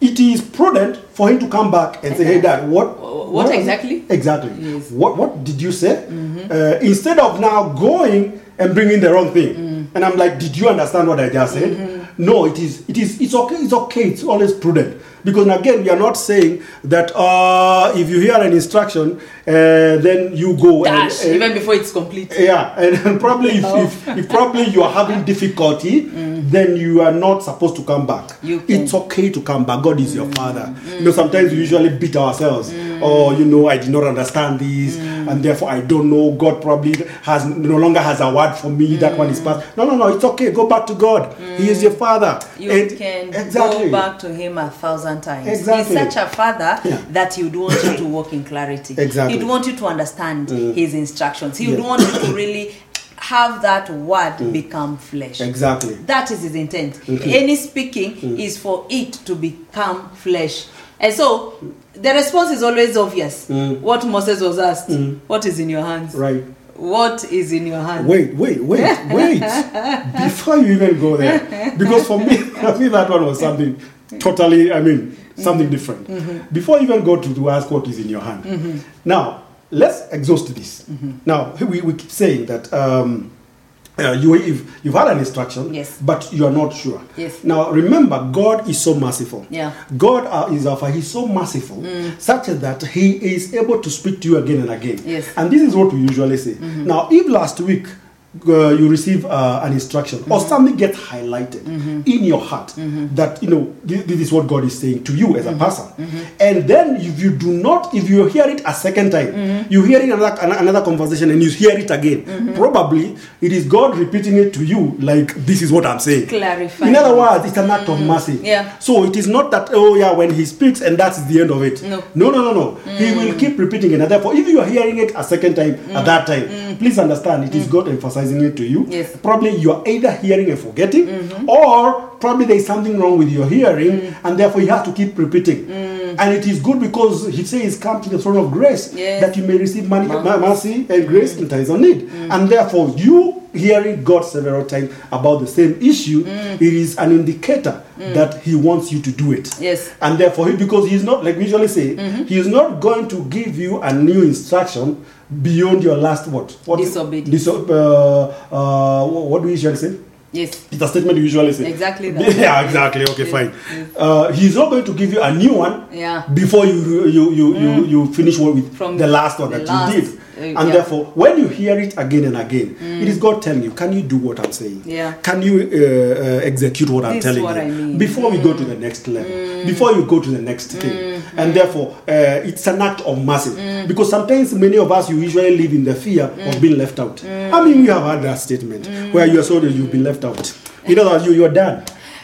It is prudent for him to come back and say, "Hey, Dad, what? What it?" exactly? Exactly. Yes. What What did you say? Mm-hmm. Uh, instead of now going and bringing the wrong thing, mm. and I'm like, "Did you understand what I just said?" Mm-hmm. No, it is. It is. It's okay. It's okay. It's always prudent because again, we are not saying that uh, if you hear an instruction, uh, then you go Dash, and, even before it's complete. yeah, and, probably if, Oh. if, if probably you are having difficulty, mm. then you are not supposed to come back. You can- It's okay to come back. God is your mm. father. Mm. You know, sometimes we usually beat ourselves. Oh, you know, I did not understand this, and therefore I don't know. God probably has no longer has a word for me. That one is past. No, no, no. It's okay. Go back to God. He is your father. You And- can exactly. go back to him a thousand times. Exactly. He's such a father Yeah. that he would want you to walk in clarity. Exactly. He'd want you to understand uh, his instructions. He would Yeah. want you to really have that word uh, become flesh. Exactly. That is his intent. Uh, Any speaking is for it to become flesh. And so the response is always obvious. What Moses was asked, what is in your hands? Right. What is in your hands? Wait, wait, wait, wait. Before you even go there, because for me, I think that one was something totally, I mean, something different. Before you even go to, to ask what is in your hand. Now, let's exhaust this. Now, we, we keep saying that um, uh, you, if you've had an instruction, Yes. but you are not sure. Yes. Now, remember, God is so merciful. Yeah. God uh, is our, He's so merciful, such that He is able to speak to you again and again. Yes. And this is what we usually say. Now, if last week uh, you receive uh, an instruction or mm-hmm. something gets highlighted mm-hmm. in your heart mm-hmm. that you know this, this is what God is saying to you as a person, and then if you do not, if you hear it a second time, you hear it another another conversation and you hear it again, probably it is God repeating it to you like this is what I'm saying. Clarifying. In other words, it's an act of mercy. Yeah. So it is not that oh yeah when he speaks and that's the end of it. No. No, no, no, no. He will mm. keep repeating it. And therefore, if you are hearing it a second time at mm. that time, mm. please understand it is God emphasizing it to you. Yes. Probably you are either hearing and forgetting, mm-hmm. or probably there is something wrong with your hearing, mm. and therefore you have to keep repeating. Mm. And it is good because he says, "Come to the throne of grace, Yes. that you may receive money, mercy and grace in times of need." And therefore, you hearing God several times about the same issue, it is an indicator that He wants you to do it. Yes. And therefore, he, because he's not, like we usually say, Mm-hmm. he is not going to give you a new instruction beyond your last what? what Disobedience. Diso- uh, uh, what do we usually say? Yes. It's a statement we usually say. Exactly that. Yeah, exactly. Okay, Yes, fine. yes. Uh, he's not going to give you a new one Yeah. before you you you you, you finish one with From the last one the that last, you did. Uh, and yeah. Mm. therefore, when you hear it again and again, it is God telling you, "Can you do what I'm saying? Yeah. Can you uh, uh, execute what I'm This telling what you I mean. Mm. before we go to the next level? Before you go to the next thing?" And therefore, uh, it's an act of mercy Mm. because sometimes many of us you usually live in the fear of being left out. Mm. I mean, we have had that statement where you are told that you've been left out. you know words, you you're done.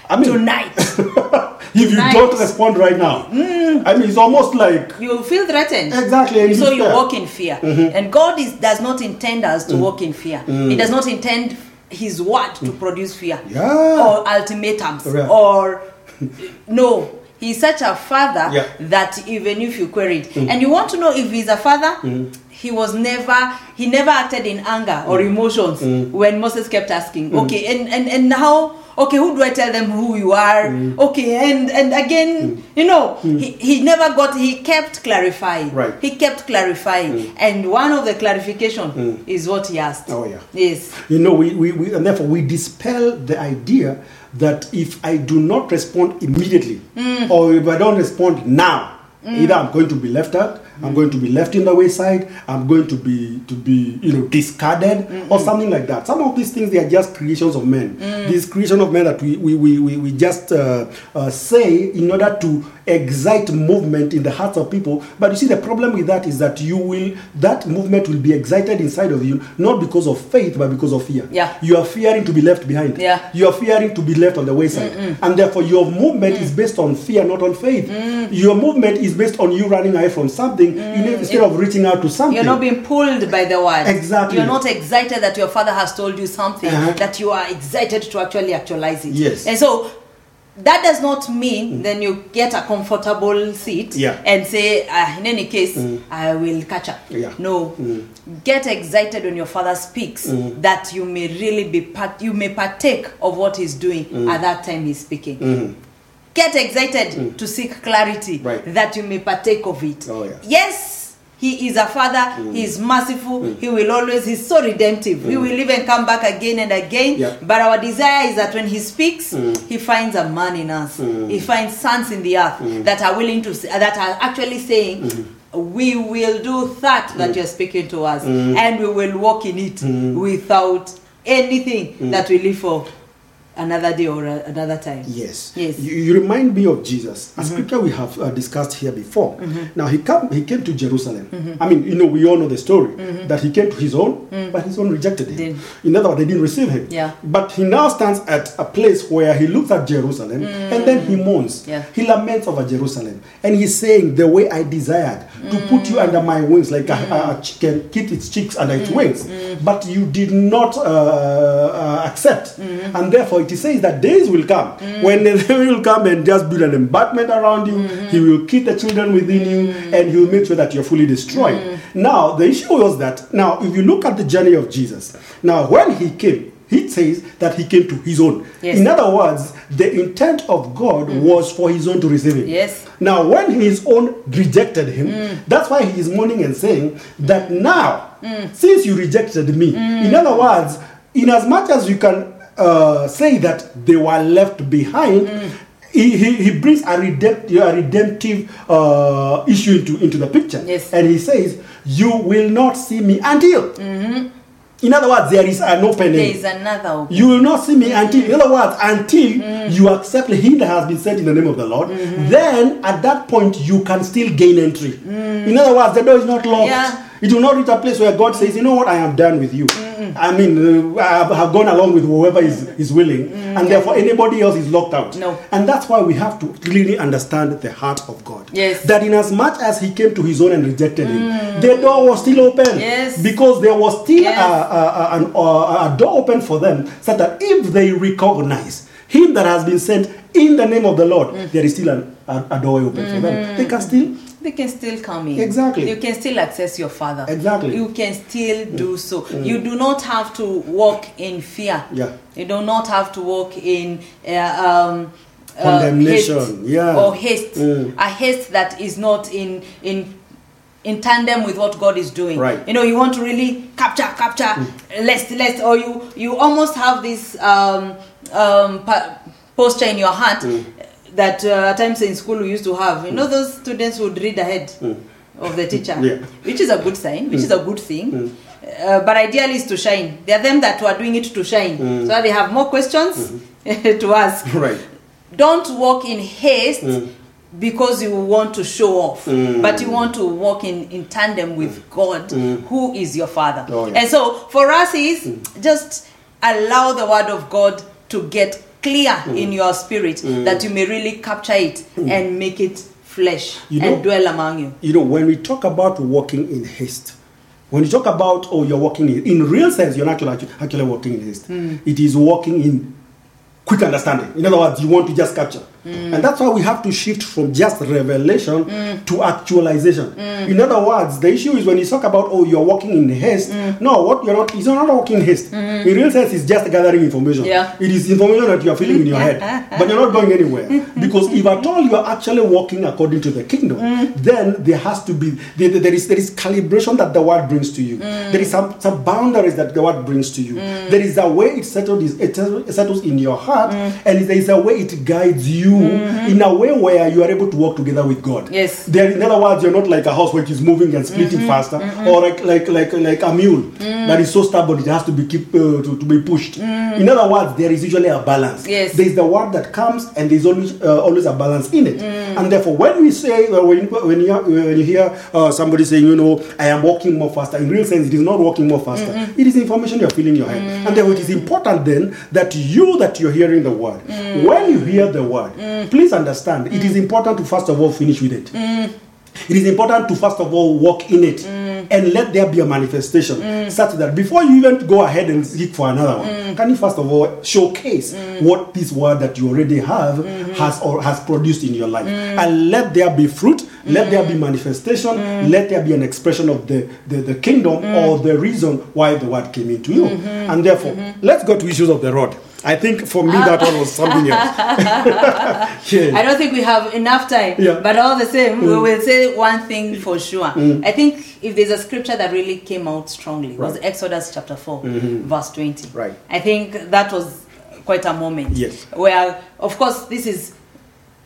I mean, Tonight, if you don't respond right now, I mean, it's almost like you feel threatened. Exactly, and So you fear. walk in fear. Mm-hmm. And God is, does not intend us to mm. walk in fear. Mm. He does not intend His word to mm. produce fear Yeah. or ultimatums or no. He's such a father Yeah. that even if you query it, and you want to know if he's a father, he was never he never acted in anger or emotions when Moses kept asking. Okay, and and and how okay who do i tell them who you are Mm. okay and and again you know he, he never got he kept clarifying Right. Mm. he kept clarifying and one of the clarification is what he asked Oh, yeah. yes You know, we, we, we, and therefore we dispel the idea that if I do not respond immediately, Mm. or if I don't respond now, either I'm going to be left out, I'm going to be left in the wayside, I'm going to be to be you know discarded or something like that. Some of these things they are just creations of men. Mm. These creation of men that we we, we, we, we just uh, uh, say in order to excite movement in the hearts of people. But you see, the problem with that is that you will that movement will be excited inside of you not because of faith but because of fear. Yeah. You are fearing to be left behind. Yeah. You are fearing to be left on the wayside. And therefore your movement Mm. is based on fear, not on faith. Your movement is based on you running away from something in- instead of reaching out to something. Mm. You're not being pulled by the word. Exactly. You're not excited that your father has told you something Uh-huh. that you are excited to actually actualize it. Yes. And so that does not mean then you get a comfortable seat Yeah. and say, ah, in any case, I will catch up. Yeah. No. Get excited when your father speaks that you may really be part, you may partake of what he's doing at that time he's speaking. Get excited mm. to seek clarity Right. that you may partake of it. Oh, yeah. Yes, he is a father, mm. he is merciful, mm. he will always, he's so redemptive. He will even come back again and again. Yeah. But our desire is that when he speaks, he finds a man in us. He finds sons in the earth that are willing to, that are actually saying, we will do that that you're speaking to us, and we will walk in it without anything that we live for another day or a- another time. Yes. Yes. You, you remind me of Jesus. A mm-hmm. scripture we have uh, discussed here before. Mm-hmm. Now he come, he came to Jerusalem. Mm-hmm. I mean, you know, we all know the story that he came to his own, mm. but his own rejected him. Didn't. In other words, they didn't receive him. Yeah. But he now stands at a place where he looks at Jerusalem and then he mm. mourns. Yeah. He laments over Jerusalem, and he's saying, "The way I desired to put you mm. under my wings, like a, a chicken keep its chicks under its wings, but you did not uh, uh, accept, and therefore." It says that days will come mm. when the devil will come and just build an embankment around you. Mm-hmm. He will keep the children within you, mm. and he will make sure that you're fully destroyed. Mm. Now, the issue was that now, if you look at the journey of Jesus, now when he came, he says that he came to his own. Yes. In other words, the intent of God was for his own to receive him. Yes. Now, when his own rejected him, that's why he is mourning and saying that now, since you rejected me, in other words, in as much as you can uh, say that they were left behind, he, he, he brings a, a redemptive uh, issue into, into the picture. Yes. And he says, You will not see me until. Mm-hmm. In other words, there is an opening. There is another opening. You will not see me mm-hmm. until, in other words, until mm-hmm. you accept him that has been sent in the name of the Lord. Then at that point you can still gain entry. Mm. In other words, the door is not locked. Yeah. It will not reach a place where God says, you know what, I am done with you. Mm. I mean, uh, I have- gone along with whoever is, is willing, mm, and therefore anybody else is locked out. No. And that's why we have to really understand the heart of God. Yes. That in as much as he came to his own and rejected him, mm. the door was still open. Yes. Because there was still Yes. a, a, a, an, a door open for them, so that if they recognize him that has been sent in the name of the Lord, mm. there is still an, a, a door open for them. Mm-hmm. They can still they can still come in. Exactly. You can still access your father. Exactly. You can still do so. You do not have to walk in fear. Yeah. You do not have to walk in uh, um, uh, Condemnation, haste yeah. Or haste. Mm. A haste that is not in in in tandem with what God is doing. Right. You know, you want to really capture, capture, lest, lest, or you you almost have this um, um, posture in your heart that uh, at times in school we used to have. You know, mm. those students would read ahead mm. of the teacher, Yeah. which is a good sign, which is a mm. good thing. Uh, but ideally is to shine. They are them that were doing it to shine, so they have more questions mm-hmm. to ask. Right. Don't walk in haste because you want to show off, but you want to walk in, in tandem with God, who is your Father. Oh, yeah. And so for us is just allow the Word of God to get clear mm. in your spirit mm. that you may really capture it mm. and make it flesh You and know- dwell among you. You know, when we talk about walking in haste, when you talk about, oh, you're walking in, in real sense, you're not actually, actually walking in haste. It is walking in quick understanding. In other words, you want to just capture. Mm. And that's why we have to shift from just revelation mm. to actualization. Mm. In other words, the issue is when you talk about, oh, you're walking in haste. No, what you're not, it's not walking in haste. Mm-hmm. In real sense, it's just gathering information. Yeah. It is information that you're feeling in your head, but you're not going anywhere. Because if at all you're actually walking according to the kingdom, then there has to be, there, there is, there is calibration that the word brings to you. There is some, some boundaries that the word brings to you. There is a way it settles, it settles- it settles in your heart, and there is a way it guides you Mm-hmm. in a way where you are able to work together with God. Yes. There, in other words, you're not like a horse which is moving and splitting mm-hmm. faster, mm-hmm. or like like like like a mule mm. that is so stubborn it has to be keep uh, to, to be pushed. Mm. In other words, there is usually a balance. Yes. There is the word that comes, and there's always uh, always a balance in it. Mm. And therefore, when we say uh, when you, when you when you hear uh, somebody saying, you know, I am walking more faster, in real sense, it is not walking more faster. It is information you're feeling in your head, and therefore, it is important then that you that you're hearing the word, when you hear the word, Mm, please understand, it is mm. important to first of all finish with it. Mm. It is important to first of all walk in it and let there be a manifestation such that before you even go ahead and seek for another one, can you first of all showcase what this word that you already have mm-hmm. has or has produced in your life? And let there be fruit, let there be manifestation, let there be an expression of the, the, the kingdom or the reason why the word came into you. Mm-hmm. And therefore, mm-hmm. let's go to issues of the rod. I think for me that one was something else. Yeah. I don't think we have enough time, Yeah. but all the same, we Mm. will say one thing for sure. I think if there's a scripture that really came out strongly, it was Exodus chapter 4, verse 20. Right. I think that was quite a moment. Yes. Where, of course, this is,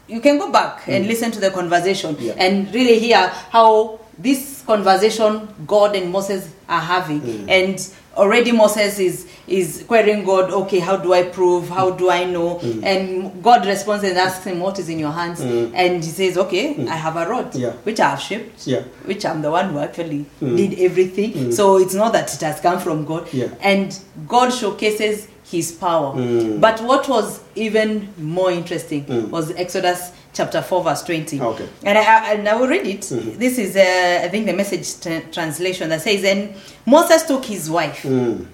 you can go back and listen to the conversation Mm. Yeah. and really hear how this conversation God and Moses are having. Mm. And already Moses is is querying God, okay, how do I prove? How do I know? Mm. And God responds and asks him, What is in your hands? Mm. And he says, Okay, mm. I have a rod, Mm. Yeah. which I have shaped, Yeah. which I'm the one who actually mm. did everything. So it's not that it has come from God. Yeah. And God showcases his power. But what was even more interesting was Exodus chapter 4, verse 20. Ah, okay. And I, and I will read it. Mm-hmm. This is, uh, I think, the message t- translation that says, And Moses took his wife mm.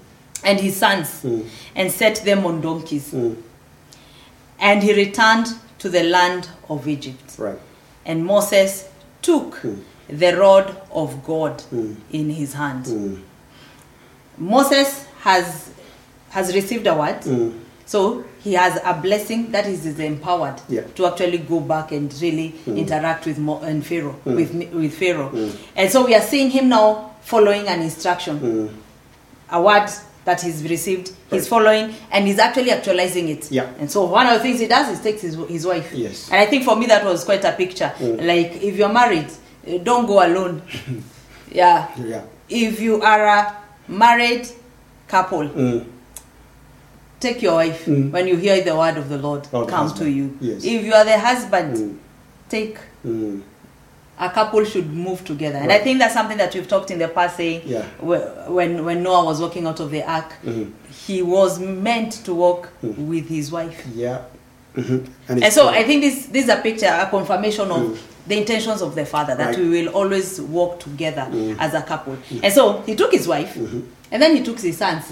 and his sons mm. and set them on donkeys. Mm. And he returned to the land of Egypt. Right. And Moses took the rod of God in his hand. Moses has has received a word. So he has a blessing that is, is empowered Yeah. to actually go back and really mm. interact with Mo, and Pharaoh mm. with with Pharaoh. Mm. And so we are seeing him now following an instruction, a word that he's received. He's following and he's actually actualizing it. Yeah. And so one of the things he does is takes his, his wife. Yes. And I think for me that was quite a picture. Like if you're married, eh, don't go alone. yeah. Yeah. If you are a married couple, take your wife when you hear the word of the Lord Or come husband. to you. Yes. If you are the husband, take Mm. a couple should move together. And I think that's something that we've talked in the past saying Yeah. when when Noah was walking out of the ark, Mhm. he was meant to walk with his wife. Yeah. hmm And so I think this this is a picture, a confirmation of the intentions of the father that Right. Mm. we will always walk together as a couple. And so he took his wife, Mm-hmm. and then he took his sons.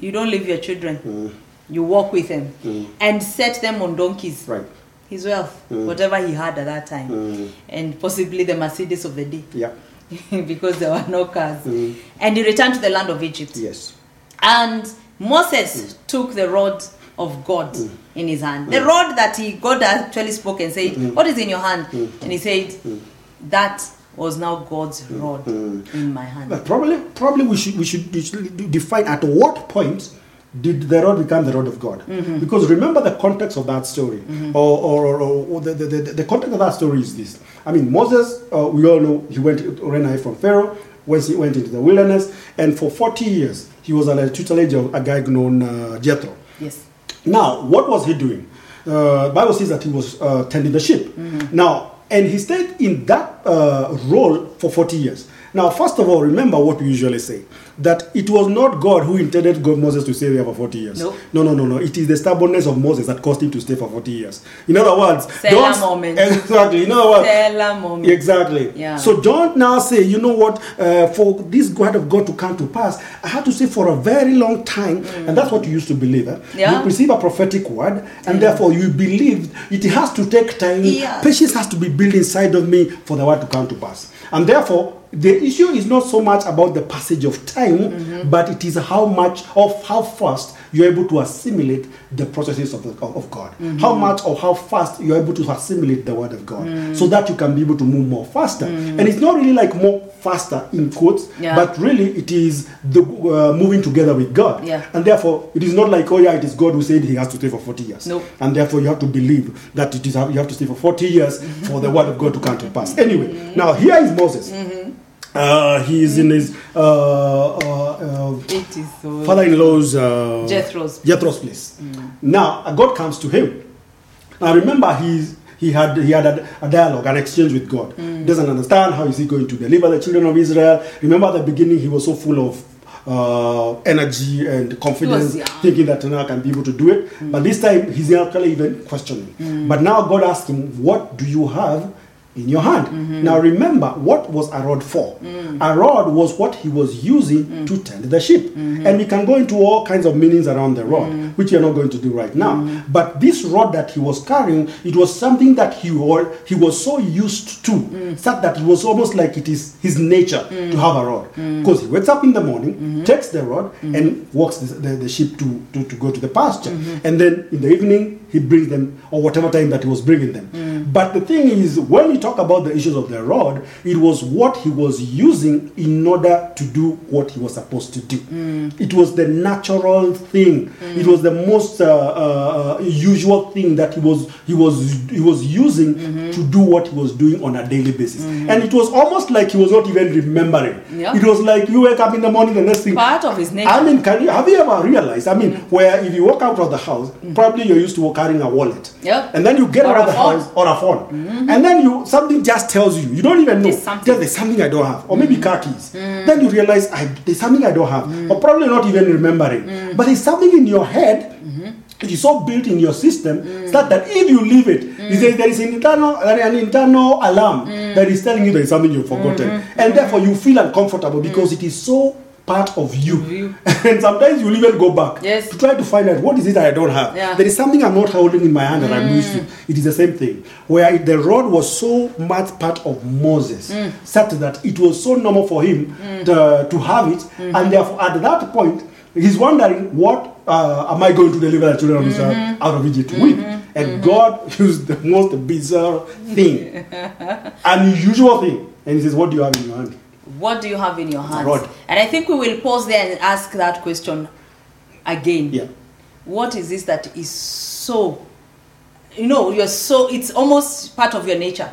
You don't leave your children. Mm. You walk with them mm. and set them on donkeys. Right. His wealth, Mm. whatever he had at that time, mm. and possibly the Mercedes of the day, Yeah. because there were no cars. Mm. And he returned to the land of Egypt. Yes. And Moses mm. took the rod of God in his hand. The rod that he God actually spoke and said, What is in your hand? And he said, That was now God's rod in my hand. But probably, probably we should we should, we should define at what point did the rod become the rod of God? Because remember the context of that story, or, or, or, or the, the, the, the context of that story is this. I mean, Moses, uh, we all know he went ran away from Pharaoh when he went into the wilderness, and for forty years he was under the tutelage of a guy known uh, Jethro. Yes. Now, what was he doing? Uh, Bible says that he was uh, tending the sheep. Now, and he stayed in that uh, role for 40 years. Now, first of all, remember what we usually say that it was not God who intended God Moses to stay there for 40 years. No. no, no, no, no. It is the stubbornness of Moses that caused him to stay for 40 years. In other words, don't- moment. Exactly. In other words, moment. Exactly. Yeah. So don't now say, you know what, uh, for this word of God to come to pass, I had to say for a very long time, and that's what you used to believe. Eh? Yeah. You receive a prophetic word, and therefore you believe it has to take time. Yeah. Patience has to be built inside of me for the word to come to pass. And therefore, the issue is not so much about the passage of time, Mm-hmm. but it is how much of how fast you're able to assimilate the processes of, the, of, God. Mm-hmm. How much or how fast you're able to assimilate the word of God, Mm. so that you can be able to move more faster. And it's not really like more faster in quotes, Yeah. but really it is the uh, moving together with God. Yeah. And therefore, it is not like oh yeah, it is God who said he has to stay for 40 years. Nope. And therefore, you have to believe that it is you have to stay for 40 years for the word of God to come to pass. Anyway, now here is Moses. Uh, he is in his uh, uh, uh, so. father-in-law's uh, Jethro's. Jethro's place. Now uh, God comes to him. Now remember, he's he had he had a, a dialogue, an exchange with God. Doesn't understand how is he going to deliver the children of Israel. Remember, at the beginning, he was so full of uh, energy and confidence, thinking that now I can be able to do it. But this time, he's actually even questioning. But now God asks him, "What do you have?" In your hand. Mm-hmm. Now remember, what was a rod for? Mm. A rod was what he was using mm. to tend the sheep. Mm-hmm. And we can go into all kinds of meanings around the rod, mm-hmm. which we are not going to do right now. But this rod that he was carrying, it was something that he he was so used to, mm. such that it was almost like it is his nature to have a rod. Because he wakes up in the morning, takes the rod, and walks the, the, the sheep to, to, to go to the pasture. And then in the evening, he brings them, or whatever time that he was bringing them. But the thing is, when we talk about the issues of the rod, it was what he was using in order to do what he was supposed to do. Mm. It was the natural thing. Mm. It was the most uh, uh, uh, usual thing that he was he was he was using mm-hmm. to do what he was doing on a daily basis. Mm-hmm. And it was almost like he was not even remembering. Yeah. It was like you wake up in the morning, the next thing. Part of his nature. I mean, can you have you ever realized? I mean, mm. where if you walk out of the house, probably you're used to carrying a wallet, Yep. and then you get Or out of the phone. house or a phone, mm-hmm. and then you something just tells you. You don't even know. There's something. Just there's something I don't have, or maybe mm. car keys. Mm. Then you realize I, there's something I don't have, mm. or probably not even remembering, but there's something in your head. Mm-hmm. It is so built in your system that, that if you leave it, says there is an internal an internal alarm that is telling you there is something you've forgotten, mm-hmm. and therefore you mm-hmm. feel uncomfortable because it is so part of you. you. and sometimes you'll even go back Yes. to try to find out what is it I don't have. Yeah. There is something I'm not holding in my hand that I'm mm. used to. It is the same thing. Where the rod was so much part of Moses, mm. such that it was so normal for him mm. to, to have it, mm-hmm. and therefore at that point he's wondering what uh, am I going to deliver the children of Israel mm-hmm. out of Egypt mm-hmm. with? And God used the most bizarre thing, unusual thing, and he says, "What do you have in your hand?" What do you have in your hands? rod. And I think we will pause there and ask that question again. Yeah. What is this that is so, you know, you're so, it's almost part of your nature.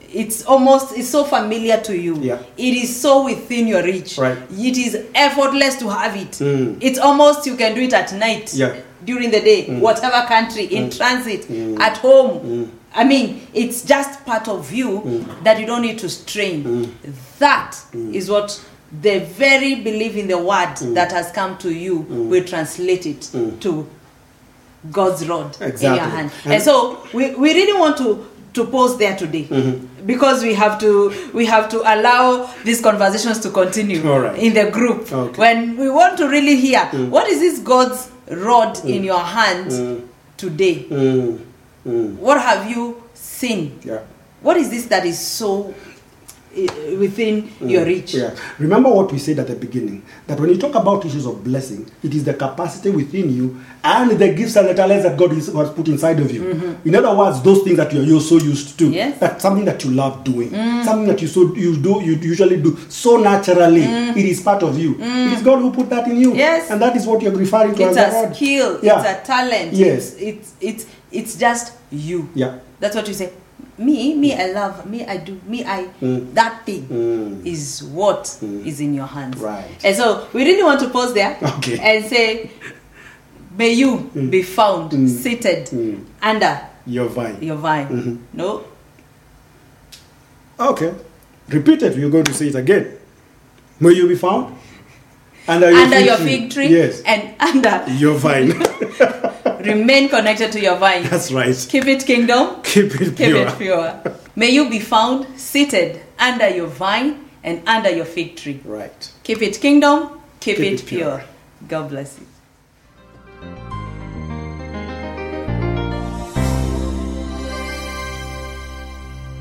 It's almost, it's so familiar to you. Mm-hmm. Yeah. It is so within your reach. Right. It is effortless to have it. Mm. It's almost, you can do it at night. Yeah. Mm. During the day, whatever country, in transit, at home. I mean, it's just part of you Mm. that you don't need to strain. Mm. That mm. is what the very belief in the word Mm. that has come to you mm. will translate it to God's rod in your hand. And- And so we, we really want to to pause there today Mm-hmm. because we have to we have to allow these conversations to continue right. in the group Okay. when we want to really hear what is this God's rod in your hand today Mm, mm, what have you seen yeah. what is this that is so uh, within your reach Mm. Yeah. Remember what we said at the beginning that when you talk about issues of blessing, it is the capacity within you and the gifts and the talents that God is, has put inside of you. In other words, those things that you're, you're so used to. Mm-hmm. Yes. Mm. That's something that you love doing. Something that you so you do you usually do so naturally. It is part of you. It is God who put that in you. Mm. Yes. And that is what you're referring to it's as a rod. skill Yeah. it's a talent Yes. it's, it's it's it's just you Yeah. that's what you say me me i love me i do me i Mm. that thing Mm. is what is in your hands Right. and so we really want to pause there Okay. and say may you be found Mm. seated Mm. under Your vine. your vine Mhm. no Okay. Repeat it. You're going to say it again. May you be found under your, under fig, your tree. fig tree Yes. and under Your vine. remain connected to your vine. That's right. Keep it kingdom. Keep it Keep pure. it pure. May you be found seated under your vine and under your fig tree. Right. Keep it kingdom. Keep, Keep it, it pure. pure. God bless you.